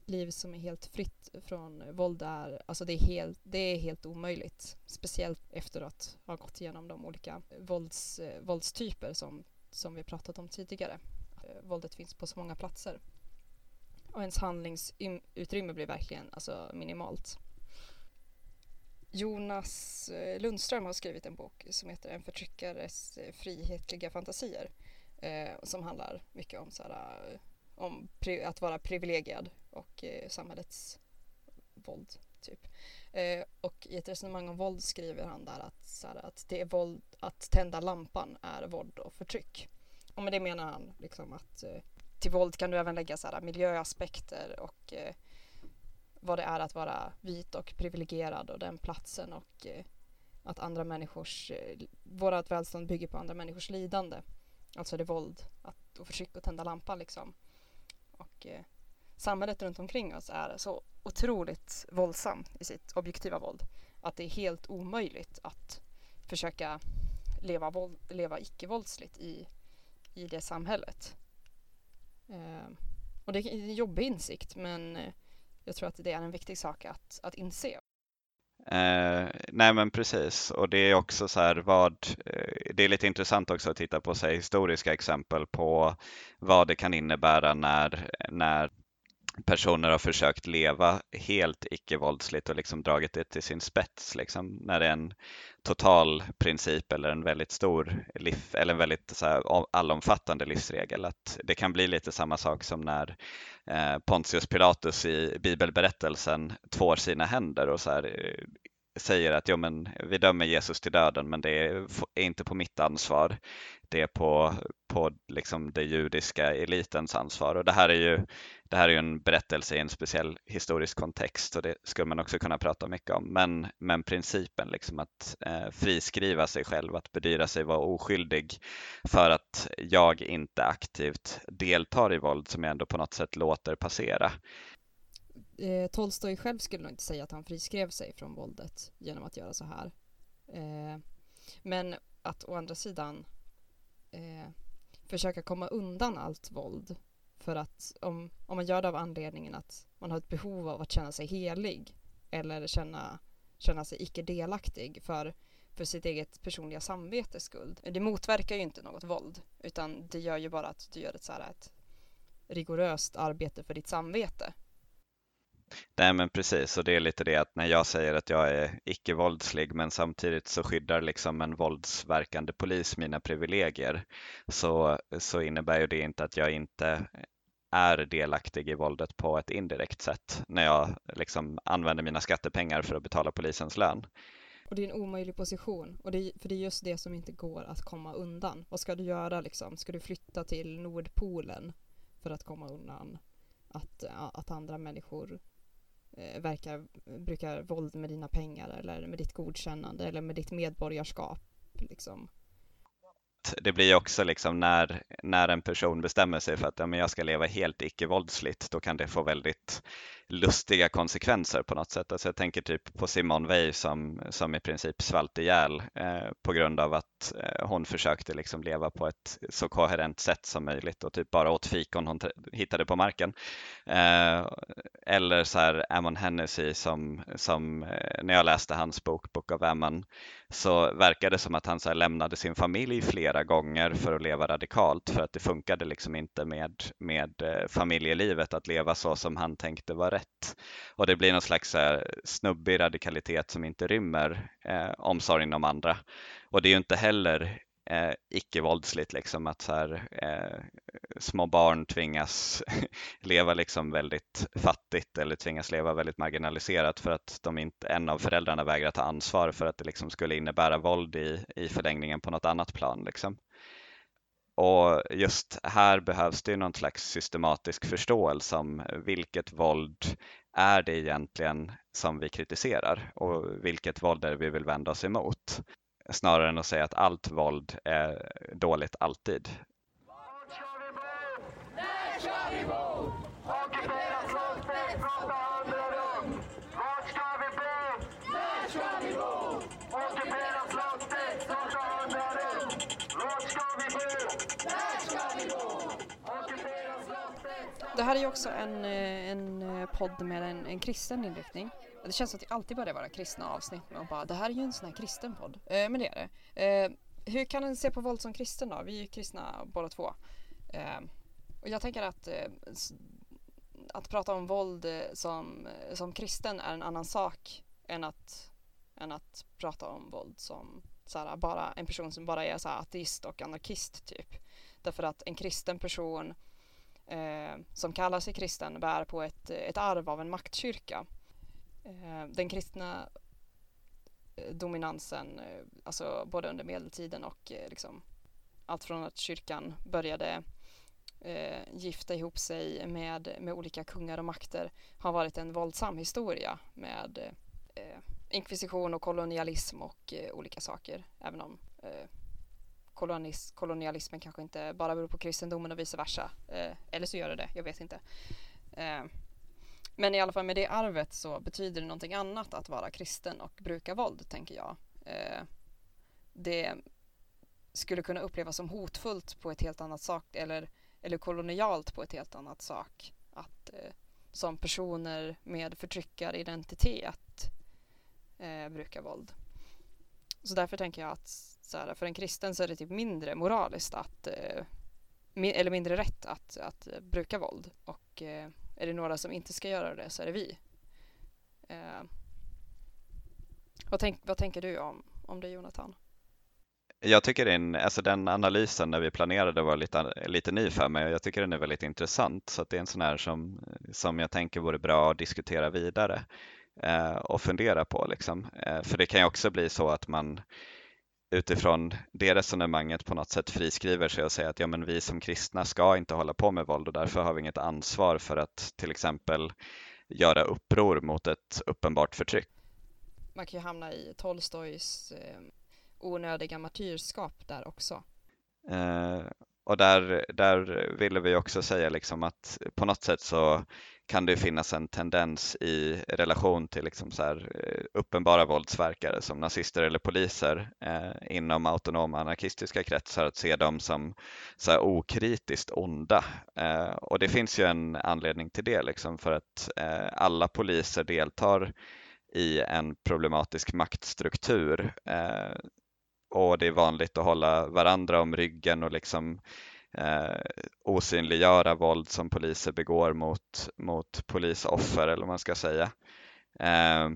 liv som är helt fritt från våld är, alltså det är helt, det är helt omöjligt. Speciellt efter att ha gått igenom de olika vålds, eh, våldstyper som, som vi pratat om tidigare. Eh, våldet finns på så många platser. Och ens handlingsutrymme blir verkligen alltså, minimalt. Jonas eh, Lundström har skrivit en bok som heter En förtryckares eh, frihetliga fantasier. Eh, som handlar mycket om, så här, eh, om att vara privilegierad och eh, samhällets våld. Typ. Eh, och i ett resonemang om våld skriver han där att, så här, att det är våld, att tända lampan är våld och förtryck. Och med det menar han liksom att eh, till våld kan du även lägga så här, miljöaspekter och eh, vad det är att vara vit och privilegierad och den platsen och eh, att andra människors, eh, vårat välstånd bygger på andra människors lidande. Alltså det är våld att, och förtryck och tända lampan liksom. Och eh, samhället runt omkring oss är så otroligt våldsamt i sitt objektiva våld att det är helt omöjligt att försöka leva, våld, leva icke-våldsligt i, i det samhället. Eh, och det är en jobbig insikt men eh, jag tror att det är en viktig sak att, att inse. Eh, nej men precis. Och det är också så här vad eh, det är lite intressant också att titta på sig historiska exempel på vad det kan innebära när, när personer har försökt leva helt icke-våldsligt och liksom dragit det till sin spets. Liksom, när det är en total princip eller en väldigt stor liv, eller en väldigt så här, allomfattande livsregel. Att det kan bli lite samma sak som när eh, Pontius Pilatus i bibelberättelsen tvår sina händer och så här, eh, säger att ja, men vi dömer Jesus till döden men det är, är inte på mitt ansvar. Det är på, på liksom det judiska elitens ansvar. Och det här är ju det här är ju en berättelse i en speciell historisk kontext och det skulle man också kunna prata mycket om. Men, men principen liksom att eh, friskriva sig själv, att bedyra sig vara oskyldig för att jag inte aktivt deltar i våld som jag ändå på något sätt låter passera. Eh, Tolstoj själv skulle nog inte säga att han friskrev sig från våldet genom att göra så här. Eh, men att å andra sidan eh, försöka komma undan allt våld för att om, om man gör det av anledningen att man har ett behov av att känna sig helig eller känna, känna sig icke delaktig för, för sitt eget personliga samvetes skull. Det motverkar ju inte något våld utan det gör ju bara att du gör ett, så här, ett rigoröst arbete för ditt samvete. Nej men precis och det är lite det att när jag säger att jag är icke-våldslig men samtidigt så skyddar liksom en våldsverkande polis mina privilegier så, så innebär ju det inte att jag inte är delaktig i våldet på ett indirekt sätt när jag liksom använder mina skattepengar för att betala polisens lön. Och det är en omöjlig position, och det, för det är just det som inte går att komma undan. Vad ska du göra liksom? Ska du flytta till Nordpolen för att komma undan att, att andra människor Eh, verkar, brukar våld med dina pengar eller med ditt godkännande eller med ditt medborgarskap? Liksom det blir också liksom när, när en person bestämmer sig för att ja, men jag ska leva helt icke-våldsligt, då kan det få väldigt lustiga konsekvenser på något sätt. Alltså jag tänker typ på Simone Weil som, som i princip svalt ihjäl eh, på grund av att eh, hon försökte liksom leva på ett så koherent sätt som möjligt och typ bara åt fikon hon hittade på marken. Eh, eller så här Ammon Hennessy som, som eh, när jag läste hans bok Book of Ammon så verkade det som att han så lämnade sin familj flera gånger för att leva radikalt för att det funkade liksom inte med, med eh, familjelivet att leva så som han tänkte var rätt. Och det blir någon slags eh, snubbig radikalitet som inte rymmer eh, omsorgen om andra. Och det är ju inte heller eh, icke-våldsligt liksom att så här, eh, små barn tvingas leva liksom väldigt fattigt eller tvingas leva väldigt marginaliserat för att de inte, en av föräldrarna vägrar ta ansvar för att det liksom skulle innebära våld i, i förlängningen på något annat plan. Liksom. Och just här behövs det någon slags systematisk förståelse om vilket våld är det egentligen som vi kritiserar och vilket våld är det vi vill vända oss emot? Snarare än att säga att allt våld är dåligt alltid. Det här är ju också en, eh, en eh, podd med en, en kristen inriktning. Det känns som att det alltid börjar vara kristna avsnitt Man bara det här är ju en sån här kristen podd. Eh, men det är det. Eh, hur kan en se på våld som kristen då? Vi är ju kristna båda två. Eh, och jag tänker att eh, att prata om våld eh, som, som kristen är en annan sak än att, än att prata om våld som såhär, bara en person som bara är ateist och anarkist typ. Därför att en kristen person eh, som kallar sig kristen bär på ett, ett arv av en maktkyrka Eh, den kristna eh, dominansen, eh, alltså både under medeltiden och eh, liksom allt från att kyrkan började eh, gifta ihop sig med, med olika kungar och makter har varit en våldsam historia med eh, eh inkvisition och kolonialism och eh, olika saker. Även om kolonis, kolonialismen kanske inte bara beror på kristendomen och vice versa. Eh, eller så gör det det, jag vet inte. Eh, men i alla fall med det arvet så betyder det någonting annat att vara kristen och bruka våld, tänker jag. Eh, det skulle kunna upplevas som hotfullt på ett helt annat sak eller, eller kolonialt på ett helt annat sak. Att eh, som personer med förtryckaridentitet eh, bruka våld. Så därför tänker jag att så här, för en kristen så är det typ mindre moraliskt att eh, eller mindre rätt att, att eh, bruka våld och eh, är det några som inte ska göra det så är det vi. Eh, vad, tänk, vad tänker du om, om det Jonathan? Jag tycker den, alltså den analysen när vi planerade var lite, lite ny för mig och jag tycker den är väldigt intressant så att det är en sån här som, som jag tänker vore bra att diskutera vidare. eh, och fundera på. Liksom. Eh, för det kan ju också bli så att man utifrån det resonemanget på något sätt friskriver sig och säger att ja, men vi som kristna ska inte hålla på med våld och därför har vi inget ansvar för att till exempel göra uppror mot ett uppenbart förtryck. Man kan ju hamna i Tolstojs eh, onödiga martyrskap där också. Eh, och där, där ville vi också säga liksom att på något sätt så kan det finnas en tendens i relation till liksom så här eh, uppenbara våldsverkare som nazister eller poliser eh, inom autonoma anarkistiska kretsar att se dem som så här okritiskt onda. Eh, och det finns ju en anledning till det liksom för att eh, alla poliser deltar i en problematisk maktstruktur eh, och det är vanligt att hålla varandra om ryggen och liksom eh, osynliggöra våld som poliser begår mot, mot polisoffer eller vad man ska säga. Eh,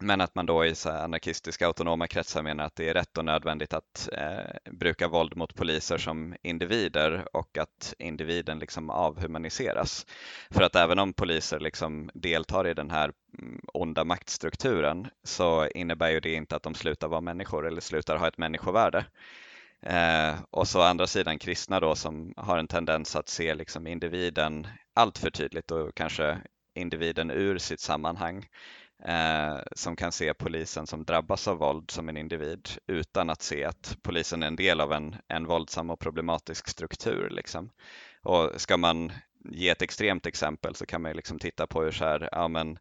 men att man då i så anarkistiska autonoma kretsar menar att det är rätt och nödvändigt att eh, bruka våld mot poliser som individer och att individen liksom avhumaniseras. För att även om poliser liksom deltar i den här mm, onda maktstrukturen så innebär ju det inte att de slutar vara människor eller slutar ha ett människovärde. Eh, och så andra sidan kristna då som har en tendens att se liksom individen allt för tydligt och kanske individen ur sitt sammanhang eh, som kan se polisen som drabbas av våld som en individ utan att se att polisen är en del av en, en våldsam och problematisk struktur. Liksom. Och ska man ge ett extremt exempel så kan man liksom titta på hur så här, ja, men,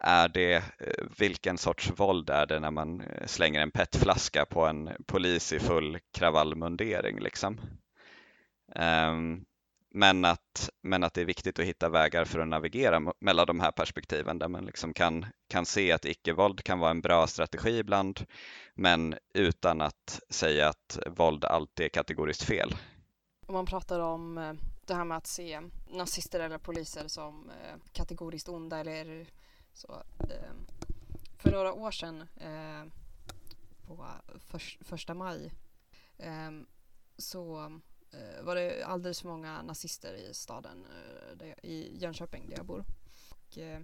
är det, eh, vilken sorts våld är det när man eh, slänger en petflaska på en polis i full kravallmundering liksom? Um, men att, men att det är viktigt att hitta vägar för att navigera mellan de här perspektiven där man liksom kan, kan se att icke-våld kan vara en bra strategi ibland men utan att säga att våld alltid är kategoriskt fel. Om man pratar om eh, det här med att se nazister eller poliser som kategoriskt onda eller så, eh, för några år sedan eh, på för, första maj eh, så eh, var det alldeles för många nazister i staden, eh, där, i Jönköping där jag bor. Och, eh,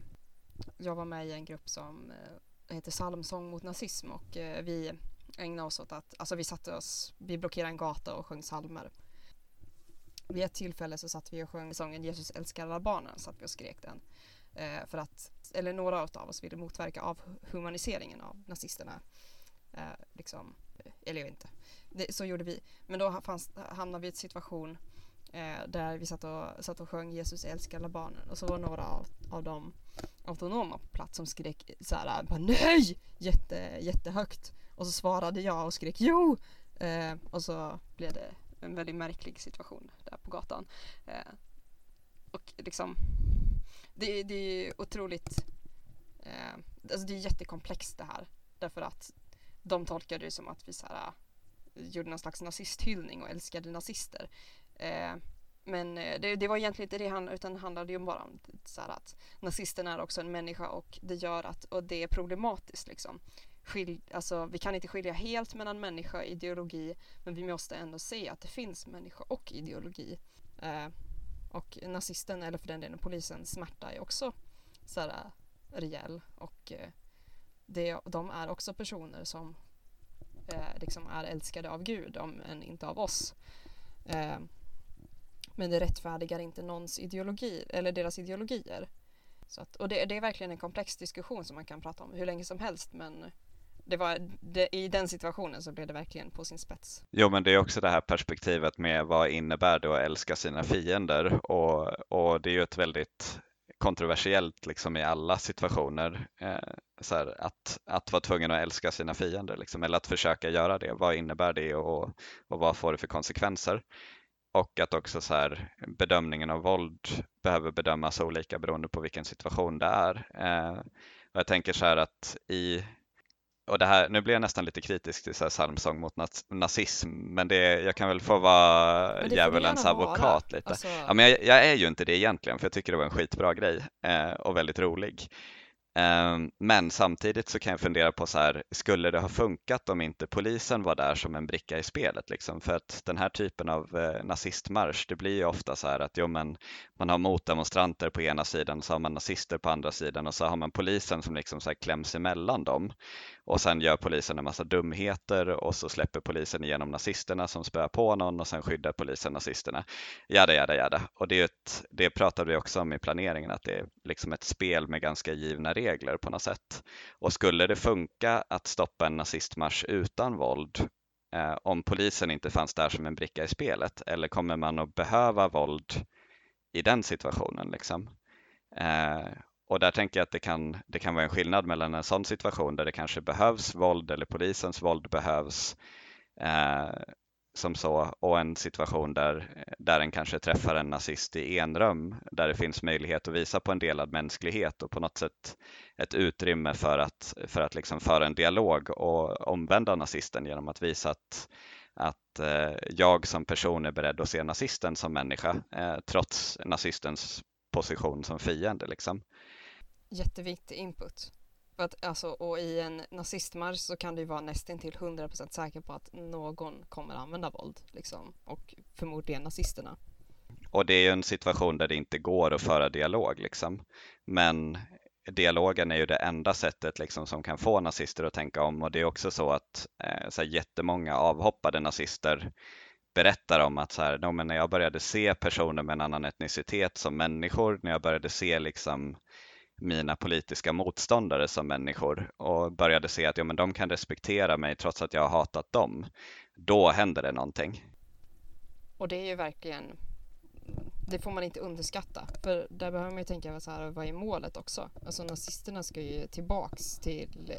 jag var med i en grupp som eh, heter Psalmsång mot nazism och eh, vi ägnade oss åt att, alltså vi satte oss, vi blockerade en gata och sjöng psalmer. Vid ett tillfälle så satt vi och sjöng sången Jesus älskar alla barnen, satt vi och skrek den. Eh, för att, eller några av oss ville motverka avhumaniseringen av nazisterna. Eh, liksom, eh, eller jag vet inte, det, så gjorde vi. Men då fanns, hamnade vi i en situation eh, där vi satt och, satt och sjöng Jesus älskar alla barnen och så var några av, av de autonoma på plats som skrek så här, eh, bara, nej! Jätte, jättehögt. Och så svarade jag och skrek jo! Eh, och så blev det en väldigt märklig situation där på gatan. Eh, och liksom det, det är otroligt, eh, alltså det är jättekomplext det här. Därför att de tolkade det som att vi så här, eh, gjorde någon slags nazisthyllning och älskade nazister. Eh, men eh, det, det, var egentligen inte det han, utan det handlade ju bara om så att nazisten är också en människa och det gör att, och det är problematiskt liksom. Skil, alltså, vi kan inte skilja helt mellan människa och ideologi men vi måste ändå se att det finns människa och ideologi. Eh, och nazisten, eller för den delen polisen, smärta är också så här, äh, rejäl. Och äh, det, de är också personer som eh, liksom är älskade av Gud, om än inte av oss. Eh, men det rättfärdigar inte någons ideologi, eller deras ideologier. Så att, och det, det, är verkligen en komplex diskussion som man kan prata om hur länge som helst men det var, det, i den situationen så blev det verkligen på sin spets. Jo, men det är också det här perspektivet med vad innebär det att älska sina fiender och, och det är ju ett väldigt kontroversiellt liksom i alla situationer. Eh, så här, att, att vara tvungen att älska sina fiender liksom, eller att försöka göra det. Vad innebär det och, och vad får det för konsekvenser? Och att också så här, bedömningen av våld behöver bedömas olika beroende på vilken situation det är. Eh, och jag tänker så här att i och det här, nu blir jag nästan lite kritisk till så här psalmsång mot nazism, men det, jag kan väl få vara djävulens advokat lite. Alltså... Ja, men jag, jag, är ju inte det egentligen, för jag tycker det var en skitbra grej eh, och väldigt rolig. Ehm, men samtidigt så kan jag fundera på så här, skulle det ha funkat om inte polisen var där som en bricka i spelet? Liksom? För att den här typen av eh, nazistmarsch, det blir ju ofta så här att jo, men man har motdemonstranter på ena sidan, så har man nazister på andra sidan och så har man polisen som liksom så här kläms emellan dem. Och sen gör polisen en massa dumheter och så släpper polisen igenom nazisterna som spöar på någon och sen skyddar polisen nazisterna. Jada, jada, jada. Och det, är ett, det pratade vi också om i planeringen, att det är liksom ett spel med ganska givna regler på något sätt. Och skulle det funka att stoppa en nazistmarsch utan våld eh, om polisen inte fanns där som en bricka i spelet? Eller kommer man att behöva våld i den situationen? Liksom? Eh, och där tänker jag att det kan, det kan vara en skillnad mellan en sån situation där det kanske behövs våld eller polisens våld behövs eh, som så och en situation där, där en kanske träffar en nazist i enrum där det finns möjlighet att visa på en delad mänsklighet och på något sätt ett utrymme för att, för att liksom föra en dialog och omvända nazisten genom att visa att, att eh, jag som person är beredd att se nazisten som människa eh, trots nazistens position som fiende. Liksom. Jätteviktig input. För att, alltså, och i en nazistmarsch så kan du vara nästintill 100% säker på att någon kommer använda våld. Liksom, och förmodligen nazisterna. Och det är ju en situation där det inte går att föra dialog. Liksom. Men dialogen är ju det enda sättet liksom, som kan få nazister att tänka om. Och det är också så att eh, så här, jättemånga avhoppade nazister berättar om att så här, no, men när jag började se personer med en annan etnicitet som människor, när jag började se liksom mina politiska motståndare som människor och började se att ja, men de kan respektera mig trots att jag har hatat dem. Då händer det någonting. Och det är ju verkligen, det får man inte underskatta. För där behöver man ju tänka så här, vad är målet också? Alltså nazisterna ska ju tillbaks till,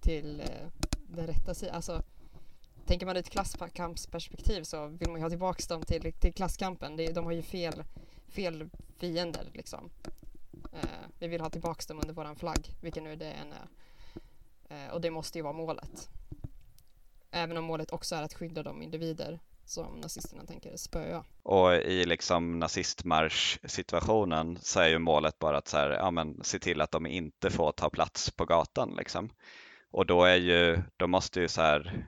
till eh, den rätta sidan. Alltså, tänker man ur ett klasskampsperspektiv så vill man ju ha tillbaks dem till, till klasskampen. de har ju fel, fel fiender liksom. Eh, vi vill ha tillbaka dem under våran flagg, vilken nu det än är. Eh, och det måste ju vara målet. Även om målet också är att skydda de individer som nazisterna tänker spöa. Och i liksom nazistmarsch-situationen så är ju målet bara att så här, ja, men, se till att de inte får ta plats på gatan. Liksom. Och då, är ju, då måste ju så här,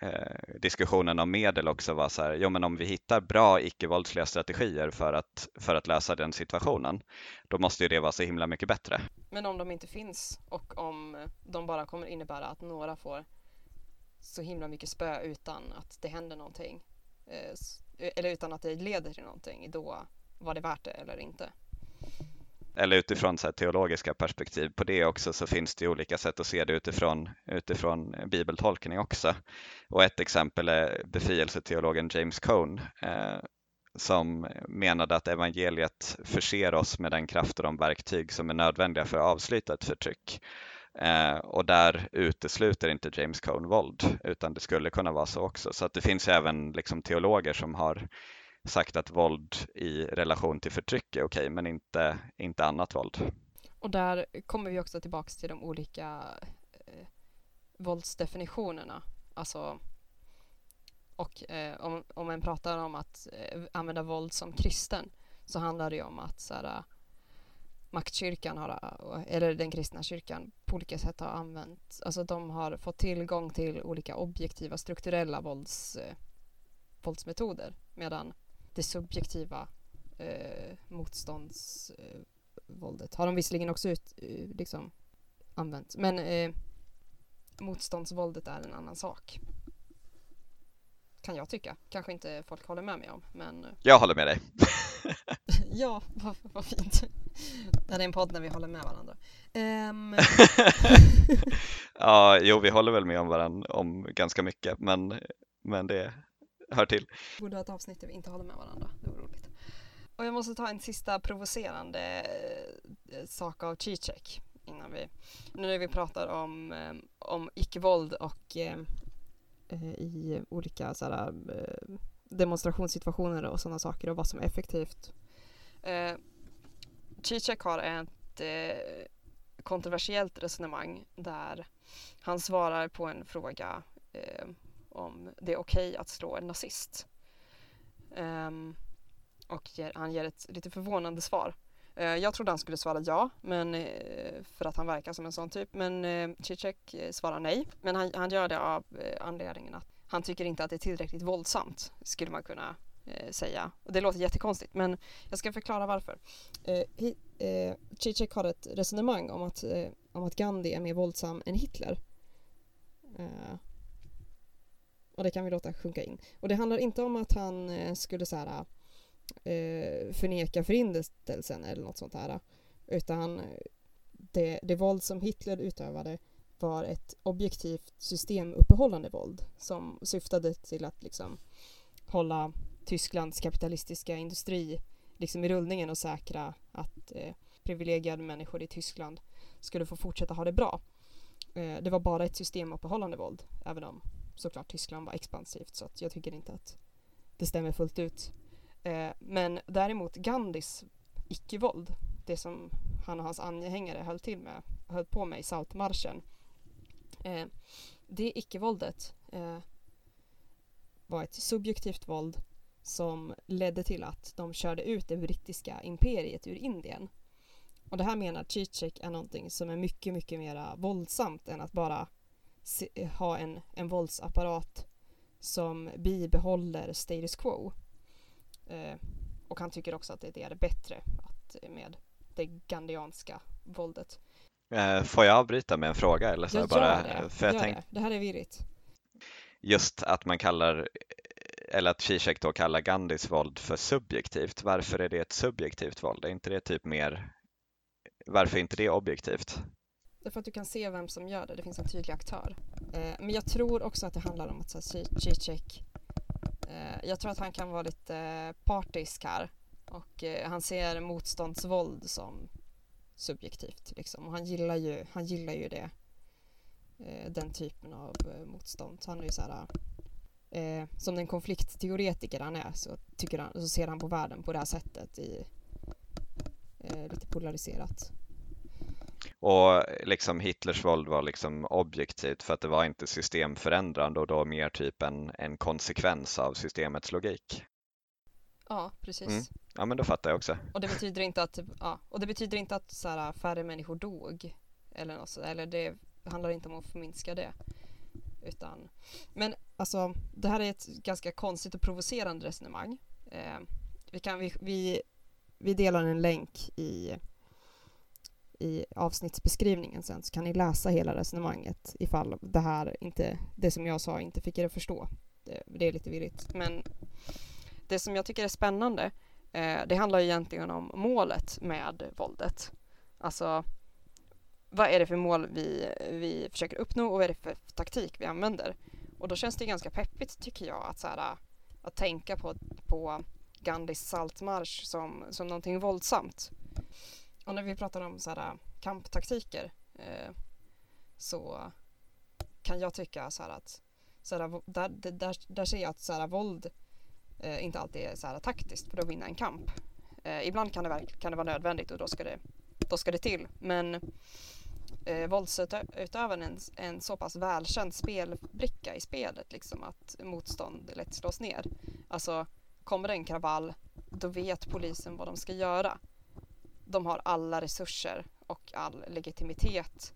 eh, diskussionen om medel också var så här, jo men om vi hittar bra icke-våldsliga strategier för att, för att lösa den situationen, då måste ju det vara så himla mycket bättre. Men om de inte finns och om de bara kommer innebära att några får så himla mycket spö utan att det händer någonting, eh, eller utan att det leder till någonting, då var det värt det eller inte eller utifrån så teologiska perspektiv på det också så finns det olika sätt att se det utifrån, utifrån bibeltolkning också. Och ett exempel är befrielseteologen James Cone eh, som menade att evangeliet förser oss med den kraft och de verktyg som är nödvändiga för att avsluta ett förtryck. Eh, och där utesluter inte James Cone våld, utan det skulle kunna vara så också. Så att det finns även liksom teologer som har sagt att våld i relation till förtryck är okej, men inte, inte annat våld. Och där kommer vi också tillbaks till de olika eh, våldsdefinitionerna. Alltså, och eh, om, om man pratar om att eh, använda våld som kristen så handlar det ju om att så här, eh, maktkyrkan har, eh, eller den kristna kyrkan på olika sätt har använt, alltså de har fått tillgång till olika objektiva strukturella vålds, eh, våldsmetoder medan det subjektiva eh, motståndsvåldet har de visserligen också ut, eh, liksom, använt. Men eh, motståndsvåldet är en annan sak. Kan jag tycka. Kanske inte folk håller med mig om, men... Eh, jag håller med dig. ja, vad, vad fint. Det här är en podd när vi håller med varandra. Um... ja, jo, vi håller väl med om varandra om ganska mycket, men, men det, hör till. Borde ha ett avsnitt där vi inte håller med varandra. Det vore roligt. Och jag måste ta en sista provocerande eh, sak av Zizek innan vi, nu när vi pratar om, eh, om icke-våld och eh, eh i olika såhär, demonstrationssituationer och sådana saker och vad som är effektivt. Eh, Zizek har ett eh, kontroversiellt resonemang där han svarar på en fråga eh, om det är okej okay att slå en nazist. Um, och ger, han ger ett lite förvånande svar. Uh, jag trodde han skulle svara ja, men, uh, för att han verkar som en sån typ. Men eh, Zizek eh, svarar nej. Men han, han gör det av anledningen att han tycker inte att det är tillräckligt våldsamt, skulle man kunna säga. Och det låter jättekonstigt, men jag ska förklara varför. Eh, Zizek har ett resonemang om att, om att Gandhi är mer våldsam än Hitler och det kan vi låta sjunka in. Och det handlar inte om att han eh, skulle så här eh, förneka förintelsen eller något sånt här. Utan eh, det, det våld som Hitler utövade var ett objektivt systemuppehållande våld som syftade till att liksom hålla Tysklands kapitalistiska industri liksom i rullningen och säkra att eh, privilegierade människor i Tyskland skulle få fortsätta ha det bra. Eh, det var bara ett systemuppehållande våld, även om såklart Tyskland var expansivt så att jag tycker inte att det stämmer fullt ut. Eh, men däremot Gandhis icke-våld, det som han och hans anhängare höll, till med, höll på med i saltmarschen, eh, det icke-våldet eh, var ett subjektivt våld som ledde till att de körde ut det brittiska imperiet ur Indien. Och det här menar Zizek är någonting som är mycket, mycket mer våldsamt än att bara ha en, en våldsapparat som bibehåller status quo. Eh, och han tycker också att det är bättre att, med det gandianska våldet. Eh, får jag avbryta med en fråga? Eller så jag bara, det. För jag tänk... det. det här är virrigt. Just att man kallar, eller att Zizek då kallar Gandhis våld för subjektivt. Varför är det ett subjektivt våld? Är inte det typ mer, varför är inte det objektivt? Därför att du kan se vem som gör det, det finns en tydlig aktör. Eh, men jag tror också att det handlar om att Zizek Eh, jag tror att han kan vara lite eh, partisk här och eh, han ser motståndsvåld som subjektivt liksom. och han gillar ju, han gillar ju det. Eh, den typen av eh, motstånd. Så han är ju så här, eh, som den konfliktteoretiker han är så, tycker han, så ser han på världen på det här sättet i eh, lite polariserat. Och liksom Hitlers våld var liksom objektivt för att det var inte systemförändrande och då mer typ en, en konsekvens av systemets logik. Ja, precis. Mm. Ja, men då fattar jag också. Och det betyder inte att, ja, och det betyder inte att så här, färre människor dog eller något så, eller det handlar inte om att förminska det. Utan, men alltså, det här är ett ganska konstigt och provocerande resonemang. Eh, vi, kan, vi, vi, vi delar en länk i i avsnittsbeskrivningen sen så kan ni läsa hela resonemanget ifall det här inte, det som jag sa inte fick er att förstå. Det, det är lite virrigt. Men det som jag tycker är spännande eh, det handlar egentligen om målet med våldet. Alltså vad är det för mål vi, vi försöker uppnå och vad är det för taktik vi använder? Och då känns det ganska peppigt tycker jag att, så här, att tänka på, på Gandhis saltmarsch som, som någonting våldsamt. Och när vi pratar om så här, äh, kamptaktiker eh, så kan jag tycka så att så här, äh, där, där, där ser jag att så här, äh, våld eh, inte alltid är så här, taktiskt för att vinna en kamp. Eh, ibland kan det, kan det vara nödvändigt och då ska det, då ska det till. Men eh, våldsutövaren är en, en så pass välkänd spelbricka i spelet liksom att motstånd lätt slås ner. Alltså kommer det en kravall då vet polisen vad de ska göra de har alla resurser och all legitimitet.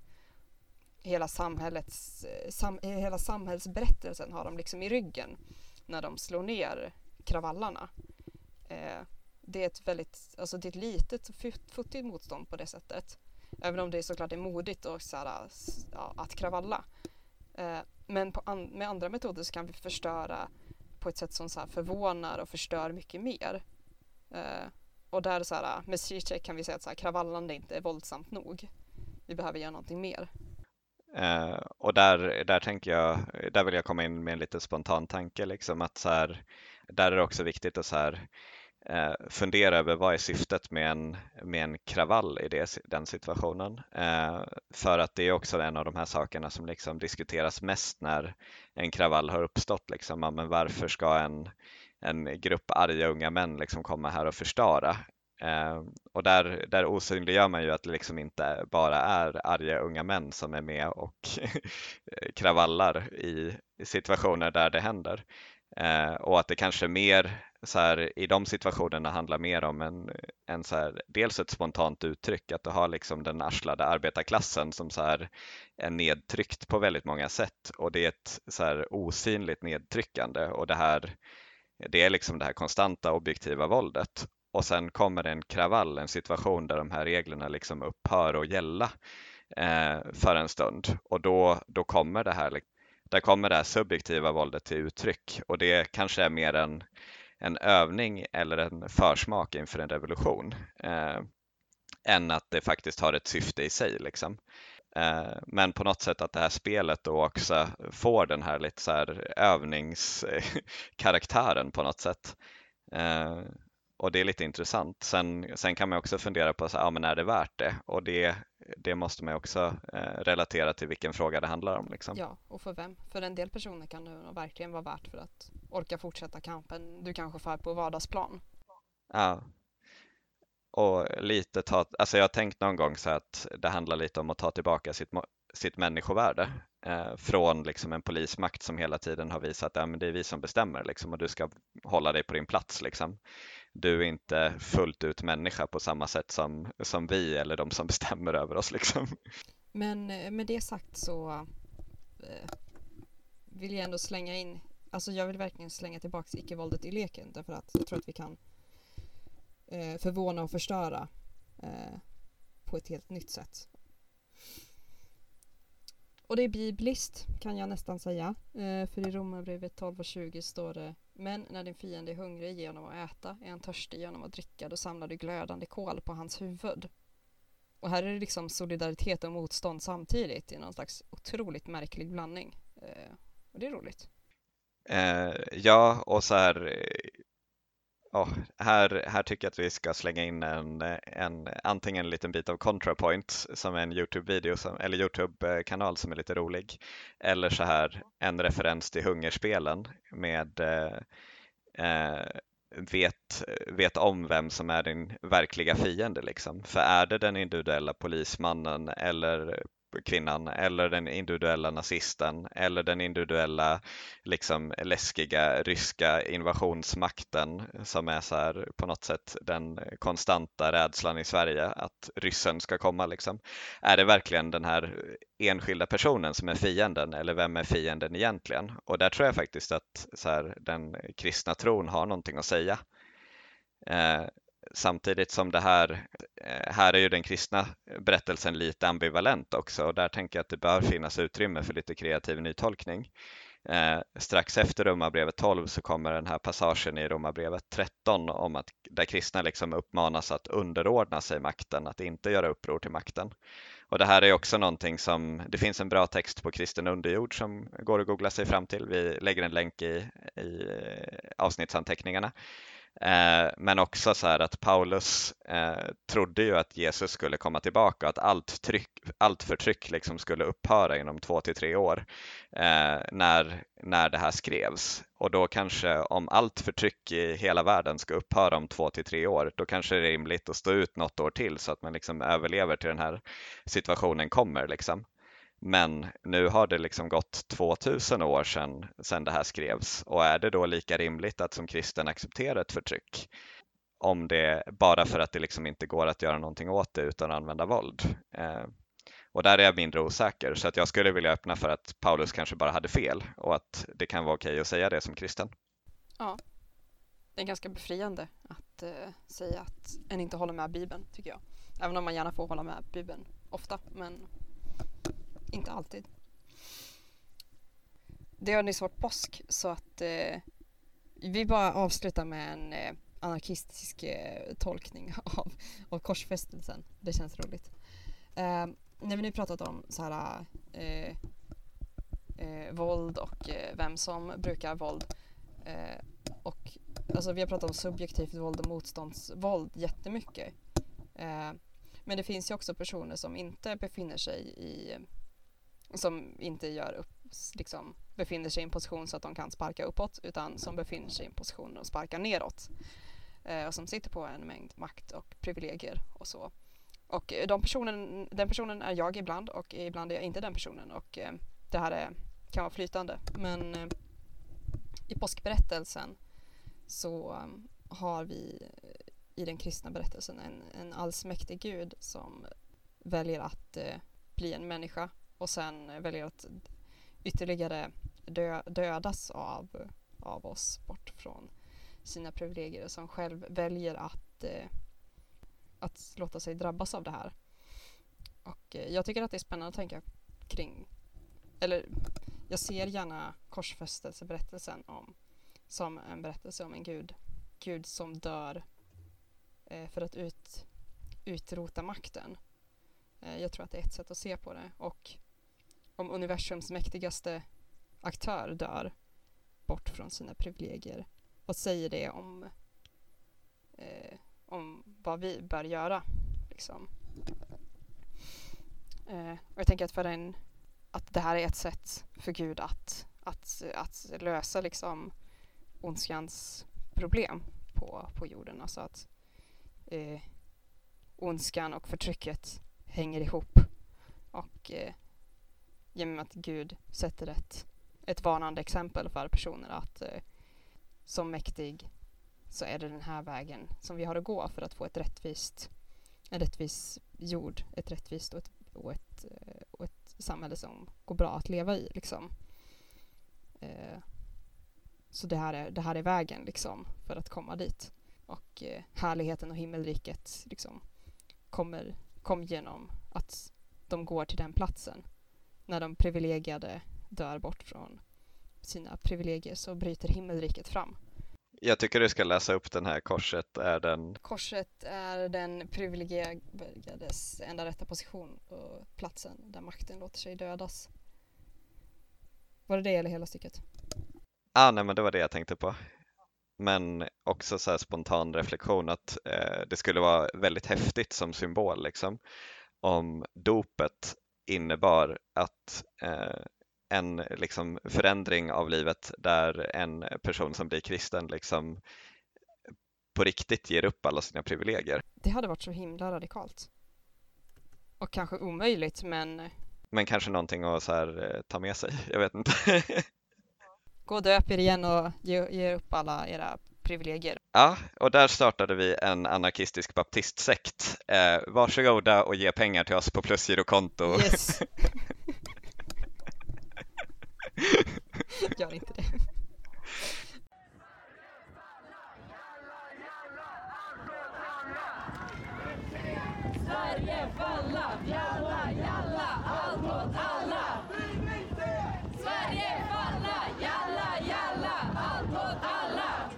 Hela, samhällets, sam, hela samhällsberättelsen har de liksom i ryggen när de slår ner kravallarna. Eh, det är ett väldigt, alltså det är ett litet futtigt motstånd på det sättet. Även om det såklart är modigt och så här, ja, att kravalla. Eh, men an, med andra metoder så kan vi förstöra på ett sätt som så förvånar och förstör mycket mer. Eh, och där så här, med Zizek kan vi säga att så här, kravallande inte är våldsamt nog. Vi behöver göra någonting mer. Uh, och där, där tänker jag, där vill jag komma in med en lite spontan tanke liksom att så här, där är det också viktigt att så här, uh, fundera över vad är syftet med en, med en kravall i det, den situationen. Uh, för att det är också en av de här sakerna som liksom diskuteras mest när en kravall har uppstått. Liksom. Ja, men varför ska en en grupp arga unga män liksom komma här och förstöra. Eh, och där, där osynliggör man ju att det liksom inte bara är arga unga män som är med och kravallar i, i situationer där det händer. Eh, och att det kanske mer så här, i de situationerna handlar mer om en, en så här, dels ett spontant uttryck, att du har liksom den arslade arbetarklassen som så här är nedtryckt på väldigt många sätt och det är ett så här osynligt nedtryckande och det här det är liksom det här konstanta objektiva våldet och sen kommer en kravall, en situation där de här reglerna liksom upphör att gälla eh, för en stund och då, då kommer det här liksom, där kommer det här subjektiva våldet till uttryck och det kanske är mer en, en övning eller en försmak inför en revolution eh, än att det faktiskt har ett syfte i sig. Liksom. Eh, men på något sätt att det här spelet då också får den här lite så här övningskaraktären på något sätt. Eh, och det är lite intressant. Sen, sen kan man också fundera på, så, ja, men är det värt det? Och det, det måste man också eh, relatera till vilken fråga det handlar om. Liksom. Ja, och för vem? För en del personer kan det verkligen vara värt för att orka fortsätta kampen. Du kanske får på vardagsplan. Ja. Och lite ta, alltså jag har tänkt någon gång så att det handlar lite om att ta tillbaka sitt, sitt människovärde eh, från liksom en polismakt som hela tiden har visat att ja, det är vi som bestämmer liksom, och du ska hålla dig på din plats. Liksom du är inte fullt ut människa på samma sätt som, som vi eller de som bestämmer över oss. Liksom. Men eh, med det sagt så eh, vill jag ändå slänga in, alltså jag vill verkligen slänga tillbaka icke-våldet i leken därför att jag tror att vi kan eh, förvåna och förstöra eh, på ett helt nytt sätt. Och det är bibliskt kan jag nästan säga. Eh, för i Romarbrevet 12 och 20 står det Men när din fiende är hungrig genom att äta, är han törstig genom att dricka, då samlar du glödande kol på hans huvud. Och här är det liksom solidaritet och motstånd samtidigt i någon slags otroligt märklig blandning. Eh, och det är roligt. Eh, ja, och så här eh, Oh, här, här tycker jag att vi ska slänga in en, en, antingen en liten bit av ContraPoint som är en Youtube-video eller Youtube-kanal som är lite rolig. Eller så här en referens till hungerspelen med eh, eh, vet, vet om vem som är din verkliga fiende. Liksom. För är det den individuella polismannen eller kvinnan eller den individuella nazisten eller den individuella liksom läskiga ryska invasionsmakten som är så här på något sätt den konstanta rädslan i Sverige att ryssen ska komma liksom. Är det verkligen den här enskilda personen som är fienden eller vem är fienden egentligen? Och där tror jag faktiskt att så här, den kristna tron har någonting att säga. Eh, samtidigt som det här, eh, här är ju den kristna berättelsen lite ambivalent också och där tänker jag att det bör finnas utrymme för lite kreativ nytolkning. Eh, strax efter Romarbrevet 12 så kommer den här passagen i Romarbrevet 13 om att där kristna liksom uppmanas att underordna sig makten, att inte göra uppror till makten. Och det här är också någonting som, det finns en bra text på kristen underjord som går att googla sig fram till. Vi lägger en länk i, i eh, avsnittsanteckningarna. Eh, men också så här att Paulus eh, trodde ju att Jesus skulle komma tillbaka och att allt, tryck, allt förtryck liksom skulle upphöra inom två till tre år eh, när, när det här skrevs. Och då kanske om allt förtryck i hela världen ska upphöra om två till tre år, då kanske det är rimligt att stå ut något år till så att man liksom överlever till den här situationen kommer. Liksom. Men nu har det liksom gått 2000 år sedan, sedan det här skrevs och är det då lika rimligt att som kristen acceptera ett förtryck? Om det bara för att det liksom inte går att göra någonting åt det utan att använda våld. Eh, och där är jag mindre osäker så att jag skulle vilja öppna för att Paulus kanske bara hade fel och att det kan vara okej att säga det som kristen. Ja, det är ganska befriande att eh, säga att en inte håller med Bibeln tycker jag. Även om man gärna får hålla med Bibeln ofta. Men inte alltid. Det har nyss varit påsk så att eh, vi bara avslutar med en eh, anarkistisk eh, tolkning av, av korsfästelsen. Det känns roligt. Eh, när vi nu pratat om så här eh, eh, våld och eh, vem som brukar våld eh, och alltså vi har pratat om subjektivt våld och motståndsvåld jättemycket. Eh, men det finns ju också personer som inte befinner sig i som inte gör upp, liksom, befinner sig i en position så att de kan sparka uppåt utan som befinner sig i en position och sparkar neråt. Eh, och som sitter på en mängd makt och privilegier och så. Och eh, de personen, den personen är jag ibland och ibland är jag inte den personen och eh, det här är, kan vara flytande. Men eh, I påskberättelsen så eh, har vi eh, i den kristna berättelsen en, en allsmäktig gud som väljer att eh, bli en människa och sen väljer att ytterligare dö, dödas av, av oss bort från sina privilegier som själv väljer att, eh, att låta sig drabbas av det här. Och eh, jag tycker att det är spännande att tänka kring, eller jag ser gärna korsfästelseberättelsen om, som en berättelse om en gud, gud som dör eh, för att ut, utrota makten. Eh, jag tror att det är ett sätt att se på det och om universums mäktigaste aktör dör bort från sina privilegier, vad säger det om, eh, om vad vi bör göra? Liksom? Eh, och jag tänker att för en att det här är ett sätt för Gud att, att, att lösa liksom ondskans problem på, på jorden. Alltså att eh, ondskan och förtrycket hänger ihop. Och eh, genom att Gud sätter ett, ett varnande exempel för personer att eh, som mäktig så är det den här vägen som vi har att gå för att få ett rättvist, en rättvis jord, ett rättvist och ett, och ett, eh, och ett samhälle som går bra att leva i. Liksom. Eh, så det här, är, det här är vägen liksom, för att komma dit. Och eh, härligheten och himmelriket liksom, kommer, kom genom att de går till den platsen. När de privilegierade dör bort från sina privilegier så bryter himmelriket fram. Jag tycker du ska läsa upp den här korset är den Korset är den privilegierades enda rätta position och platsen där makten låter sig dödas. Var det det eller hela stycket? Ah, nej men det var det jag tänkte på. Men också så spontan reflektion att eh, det skulle vara väldigt häftigt som symbol liksom om dopet innebar att eh, en liksom förändring av livet där en person som blir kristen liksom på riktigt ger upp alla sina privilegier. Det hade varit så himla radikalt. Och kanske omöjligt men Men kanske någonting att så här, eh, ta med sig, jag vet inte. gå och döp er igen och ge, ge upp alla era privilegier. Ja, och där startade vi en anarkistisk baptistsekt. Eh, varsågoda och ge pengar till oss på plusgirokonto. Yes. Gör inte det. Sverige falla, jalla, jalla, allt åt alla. Sverige falla, jalla, jalla, allt åt alla.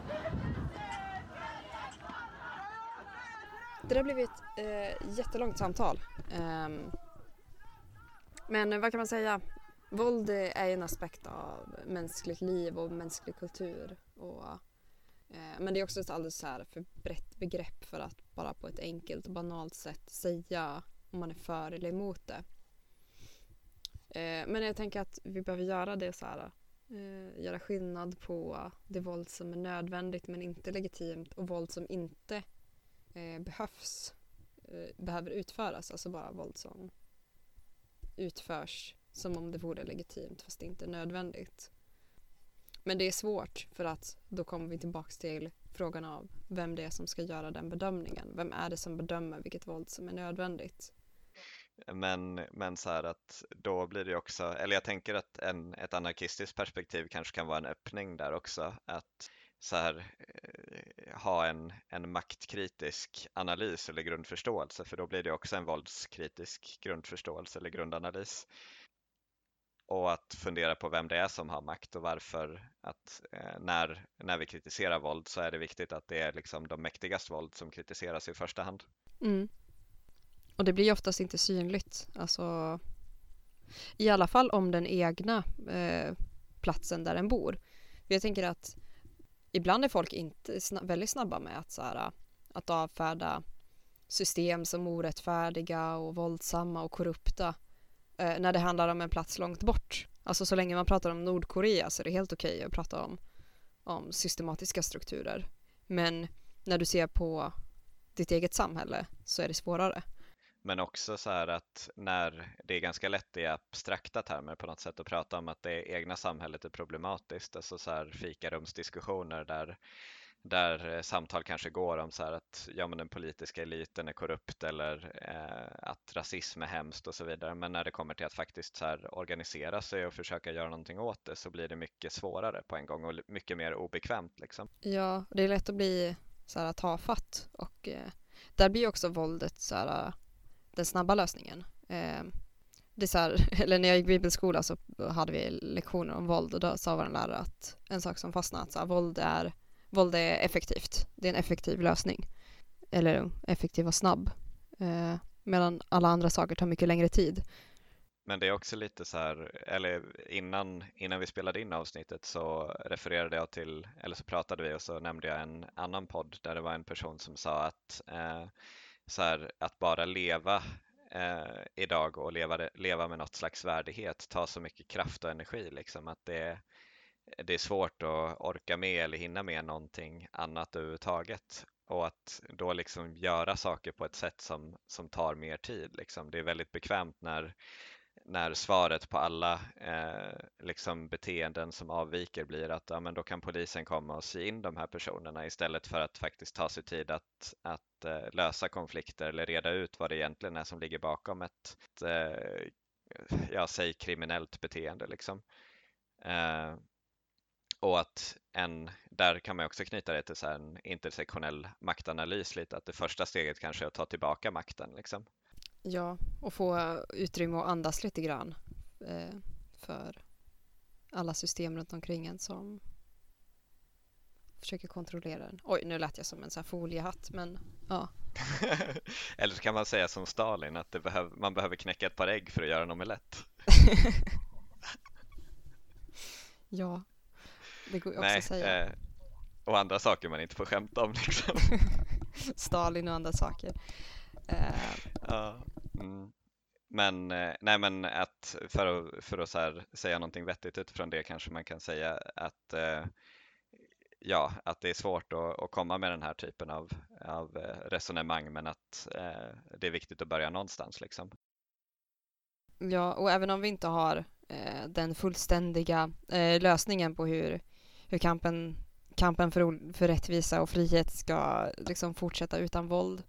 Det där blev ett eh, jättelångt samtal. Um, men vad kan man säga? Våld är en aspekt av mänskligt liv och mänsklig kultur. Och, eh, men det är också ett alldeles så här för brett begrepp för att bara på ett enkelt och banalt sätt säga om man är för eller emot det. Eh, men jag tänker att vi behöver göra det så här. Eh, göra skillnad på det våld som är nödvändigt men inte legitimt och våld som inte eh, behövs, eh, behöver utföras. Alltså bara våld som utförs som om det vore legitimt fast det inte är nödvändigt. Men det är svårt för att då kommer vi tillbaks till frågan av vem det är som ska göra den bedömningen. Vem är det som bedömer vilket våld som är nödvändigt? Men, men så här att då blir det också, eller jag tänker att en, ett anarkistiskt perspektiv kanske kan vara en öppning där också. Att så här, eh, ha en, en maktkritisk analys eller grundförståelse för då blir det också en våldskritisk grundförståelse eller grundanalys. Och att fundera på vem det är som har makt och varför att eh, när, när vi kritiserar våld så är det viktigt att det är liksom de mäktigaste våld som kritiseras i första hand. Mm. Och det blir oftast inte synligt. Alltså, I alla fall om den egna eh, platsen där den bor. Jag tänker att ibland är folk inte sna väldigt snabba med att, så här, att avfärda system som orättfärdiga och våldsamma och korrupta eh, när det handlar om en plats långt bort. Alltså så länge man pratar om Nordkorea så är det helt okej okay att prata om, om systematiska strukturer. Men när du ser på ditt eget samhälle så är det svårare. Men också så här att när det är ganska lätt i abstrakta termer på något sätt att prata om att det egna samhället är problematiskt, alltså så här fikarumsdiskussioner där där eh, samtal kanske går om så här att ja, men den politiska eliten är korrupt eller eh, att rasism är hemskt och så vidare. Men när det kommer till att faktiskt så här organisera sig och försöka göra någonting åt det så blir det mycket svårare på en gång och mycket mer obekvämt. Liksom. Ja, det är lätt att bli så här tafatt och eh, där blir också våldet så här, den snabba lösningen. Eh, det är så här, eller när jag gick bibelskola så hade vi lektioner om våld och då sa vår lärare att en sak som fastnade, att så här, våld är våld är effektivt. Det är en effektiv lösning. Eller effektiv och snabb. Eh, medan alla andra saker tar mycket längre tid. Men det är också lite så här, eller innan, innan vi spelade in avsnittet så refererade jag till, eller så pratade vi och så nämnde jag en annan podd där det var en person som sa att eh, så här, att bara leva eh, idag och leva, leva med något slags värdighet tar så mycket kraft och energi liksom att det det är svårt att orka med eller hinna med någonting annat överhuvudtaget och att då liksom göra saker på ett sätt som, som tar mer tid. Liksom. Det är väldigt bekvämt när, när svaret på alla eh, liksom beteenden som avviker blir att ja, men då kan polisen komma och sy in de här personerna istället för att faktiskt ta sig tid att, att eh, lösa konflikter eller reda ut vad det egentligen är som ligger bakom ett, ett eh, ja, säg kriminellt beteende. Liksom. Eh, och att en, där kan man också knyta det till så en intersektionell maktanalys lite, att det första steget kanske är att ta tillbaka makten. Liksom. Ja, och få utrymme att andas lite grann eh, för alla system runt omkring en som försöker kontrollera den. Oj, nu lät jag som en sån foliehatt, men ja. Eller så kan man säga som Stalin, att behöv, man behöver knäcka ett par ägg för att göra en omelett. ja, det går ju också Nej, att säga. Eh, och andra saker man inte får skämta om liksom. Stalin och andra saker. Eh. Ja, mm. Men, eh, nej men att för att, för att så säga någonting vettigt utifrån det kanske man kan säga att eh, ja, att det är svårt att, att, komma med den här typen av, av resonemang men att eh, det är viktigt att börja någonstans liksom. Ja, och även om vi inte har eh, den fullständiga eh, lösningen på hur hur kampen, kampen för, för rättvisa och frihet ska liksom fortsätta utan våld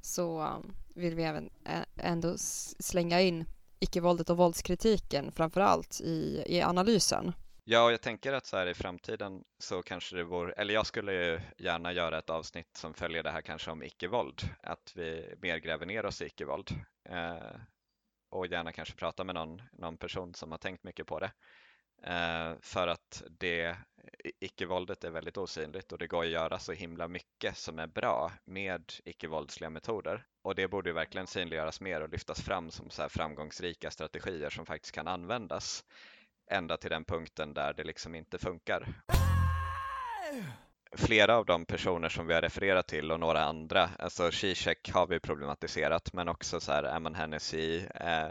så um, vill vi även ändå slänga in icke-våldet och våldskritiken framför allt i, i analysen. Ja, jag tänker att så här i framtiden så kanske det vore, eller jag skulle ju gärna göra ett avsnitt som följer det här kanske om icke-våld, att vi mer gräver ner oss i icke-våld eh, och gärna kanske prata med någon, någon person som har tänkt mycket på det. Eh, för att det icke-våldet är väldigt osynligt och det går att göra så himla mycket som är bra med icke-våldsliga metoder. Och det borde ju verkligen synliggöras mer och lyftas fram som så framgångsrika strategier som faktiskt kan användas ända till den punkten där det liksom inte funkar ah! Flera av de personer som vi har refererat till och några andra, alltså Zizek har vi problematiserat, men också så här Amon Hennessy, eh,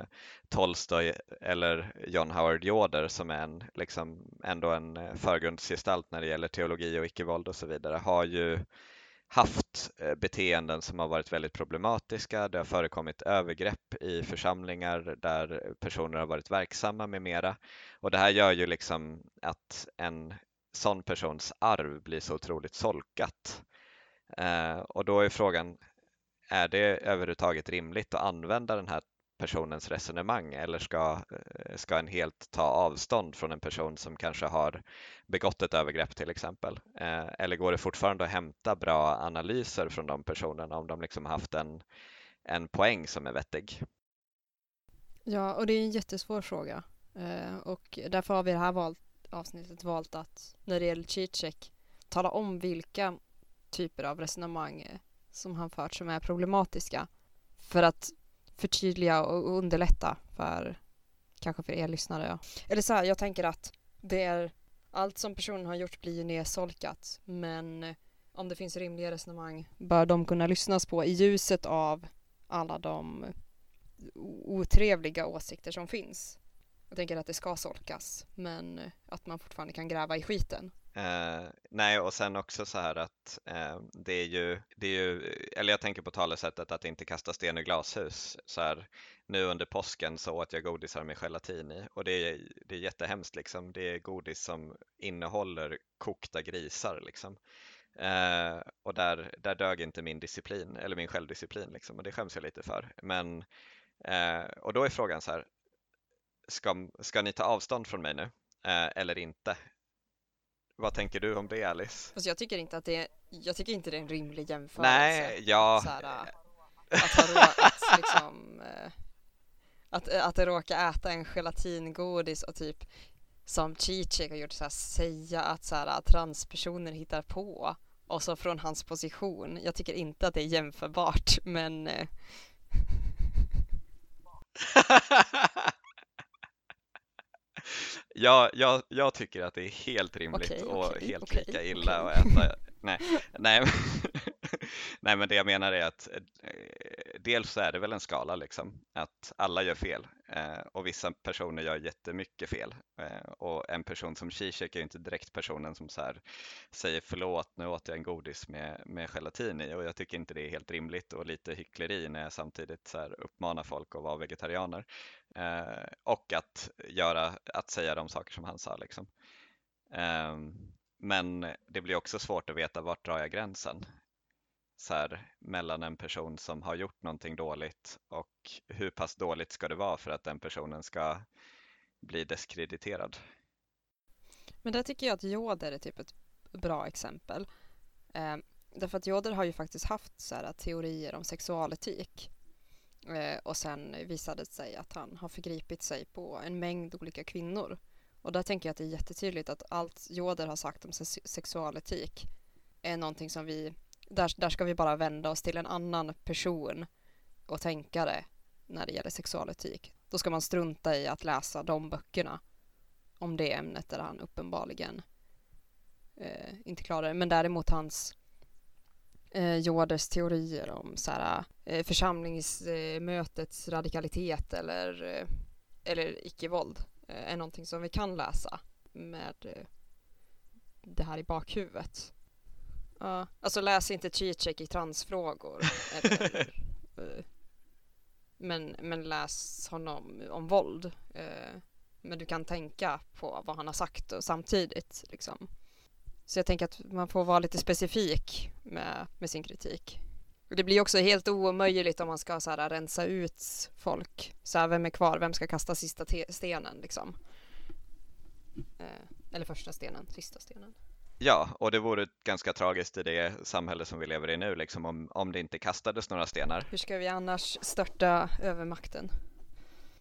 Tolstoy eller John Howard Yoder som är en, liksom, ändå en eh, förgrundsgestalt när det gäller teologi och icke-våld och så vidare, har ju haft eh, beteenden som har varit väldigt problematiska. Det har förekommit övergrepp i församlingar där personer har varit verksamma med mera. Och det här gör ju liksom att en sån persons arv blir så otroligt solkat. Eh, och då är frågan, är det överhuvudtaget rimligt att använda den här personens resonemang eller ska, eh, ska en helt ta avstånd från en person som kanske har begått ett övergrepp till exempel? Eh, eller går det fortfarande att hämta bra analyser från de personerna om de liksom haft en, en poäng som är vettig? Ja, och det är en jättesvår fråga eh, och därför har vi det här valt avsnittet valt att när det gäller Zizek tala om vilka typer av resonemang eh, som han fört som är problematiska för att förtydliga och underlätta för kanske för er lyssnare. Ja. Eller så här, jag tänker att det är allt som personen har gjort blir ju nedsolkat men eh, om det finns rimliga resonemang bör de kunna lyssnas på i ljuset av alla de otrevliga åsikter som finns. Jag tänker att det ska solkas, men eh, att man fortfarande kan gräva i skiten. Eh, nej, och sen också så här att eh, det är ju, det är ju, eller jag tänker på talesättet att inte kasta sten i glashus. Så här, nu under påsken så åt jag godisar med gelatin i och det är, det är jättehemskt liksom. Det är godis som innehåller kokta grisar liksom. Eh, och där, där dög inte min disciplin eller min självdisciplin liksom och det skäms jag lite för. Men, eh, och då är frågan så här, ska, ska ni ta avstånd från mig nu eh, eller inte? Vad tänker du om det Alice? Fast jag tycker inte att det är, jag tycker inte det är en rimlig jämförelse. Nej, ja. Här, att ha råkat liksom eh, att, att råka äta en gelatingodis och typ som Zizek har gjort så här, säga att så här, transpersoner hittar på och så från hans position. Jag tycker inte att det är jämförbart men eh, Ja, jag, jag tycker att det är helt rimligt Okej, och okej, helt okej, lika illa att äta. Nej, nej, nej, men det jag menar är att eh, dels så är det väl en skala liksom, att alla gör fel eh, och vissa personer gör jättemycket fel eh, och en person som Zizek är ju inte direkt personen som så här säger förlåt, nu åt jag en godis med, med gelatin i och jag tycker inte det är helt rimligt och lite hyckleri när jag samtidigt så här uppmanar folk att vara vegetarianer och att göra, att säga de saker som han sa liksom. Ehm, men det blir också svårt att veta vart drar jag gränsen så här, mellan en person som har gjort någonting dåligt och hur pass dåligt ska det vara för att den personen ska bli diskrediterad. Men där tycker jag att Joder är typ ett bra exempel. Eh, därför att Joder har ju faktiskt haft så här, teorier om sexualetik. Eh, och sen visade det sig att han har förgripit sig på en mängd olika kvinnor. Och där tänker jag att det är jättetydligt att allt Joder har sagt om se- sexualetik är någonting som vi, där, där ska vi bara vända oss till en annan person och tänkare när det gäller sexualetik. Då ska man strunta i att läsa de böckerna om det ämnet där han uppenbarligen eh, inte klarar det. Men däremot hans eh, Joders teorier om så här, eh, församlingsmötets radikalitet eller, eh, eller icke-våld eh, är någonting som vi kan läsa med eh, det här i bakhuvudet. Ja, alltså läs inte Zizek i transfrågor. Eller, eh, men, men läs honom om våld. Eh, men du kan tänka på vad han har sagt och samtidigt liksom. Så jag tänker att man får vara lite specifik med, med sin kritik. Och Det blir också helt omöjligt om man ska så här, rensa ut folk. Så här, vem är kvar? Vem ska kasta sista stenen liksom? Eh, eller första stenen, sista stenen. Ja, och det vore ganska tragiskt i det samhälle som vi lever i nu, liksom, om, om det inte kastades några stenar. Hur ska vi annars störta övermakten?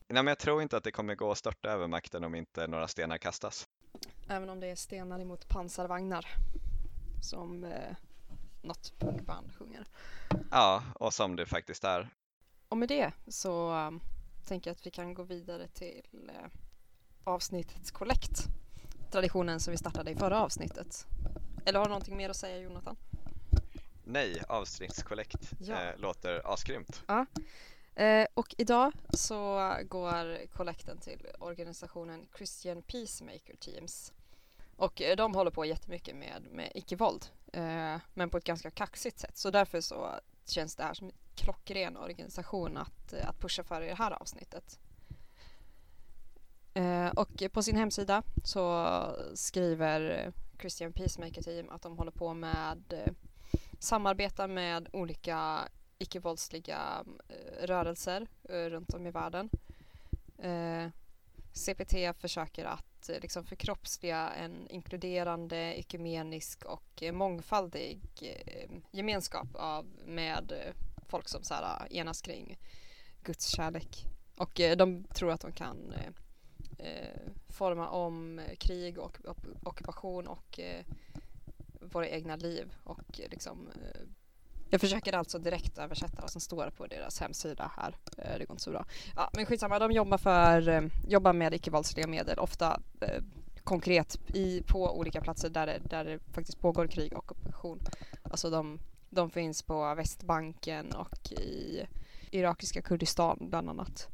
Nej, men jag tror inte att det kommer gå att störta över makten om inte några stenar kastas. Även om det är stenar emot pansarvagnar. Som eh, något punkband sjunger. Ja, och som det faktiskt är. Och med det så um, tänker jag att vi kan gå vidare till eh, avsnittets kollekt. Traditionen som vi startade i förra avsnittet. Eller har du någonting mer att säga Jonathan? Nej, avsnittskollekt Ja. eh, låter asgrymt. Eh, och idag så går kollekten till organisationen Christian Peacemaker Teams. Och eh, de håller på jättemycket med, med icke-våld. Eh, men på ett ganska kaxigt sätt. Så därför så känns det här som en klockren organisation att, eh, att pusha för i det här avsnittet. Eh, och på sin hemsida så skriver Christian Peacemaker Team att de håller på med eh, samarbeta med olika icke-våldsliga eh, rörelser eh, runt om i världen. Eh, CPT försöker att eh, liksom förkroppsliga en inkluderande, ekumenisk och mångfaldig gemenskap av, med folk som så här, enas kring Guds kärlek. Och de tror att de kan eh, Eh, forma om krig och op- ockupation och eh, våra egna liv och eh, liksom eh, jag försöker alltså direkt översätta vad som står på deras hemsida här. Eh, Det går inte så bra. Ja, men skitsamma, de jobbar, för, eh, jobbar med icke-våldsliga medel, ofta eh, konkret i, på olika platser där det, där det faktiskt pågår krig och ockupation. Alltså de, de finns på Västbanken och i irakiska Kurdistan bland annat.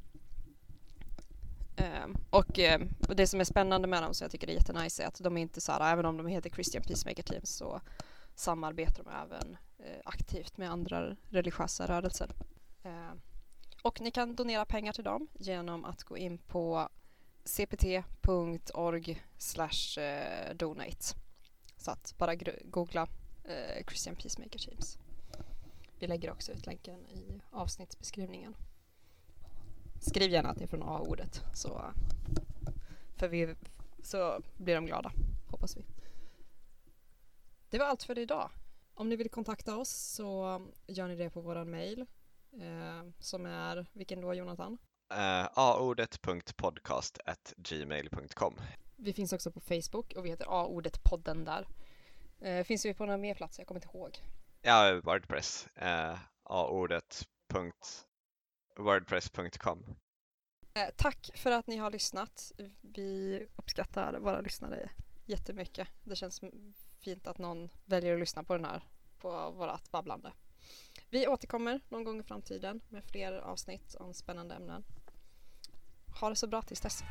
Ehm, och, ehm, och det som är spännande med dem, så jag tycker det är jättenice, är att de är inte så här, även om de heter Christian Peacemaker Team så samarbetar de även eh, aktivt med andra religiösa rörelser. Ehm, och ni kan donera pengar till dem genom att gå in på cpt.org eh, donate. Så att bara googla eh, Christian Peacemaker Teams. Vi lägger också ut länken i avsnittsbeskrivningen. Skriv gärna att det är från A-ordet så, för vi, så blir de glada, hoppas vi. Det var allt för idag. Om ni vill kontakta oss så gör ni det på våran mail eh, som är, vilken då Jonathan? Uh, aordet.podcast gmail.com Vi finns också på Facebook och vi heter A-ordet-podden där. Uh, finns vi på några mer platser? Jag kommer inte ihåg. Ja, Wordpress. Uh, aordet.wordpress.com wordpress.com eh, Tack för att ni har lyssnat. Vi uppskattar våra lyssnare jättemycket. Det känns fint att någon väljer att lyssna på den här, på vårat babblande. Vi återkommer någon gång i framtiden med fler avsnitt om spännande ämnen. Ha det så bra tills dess.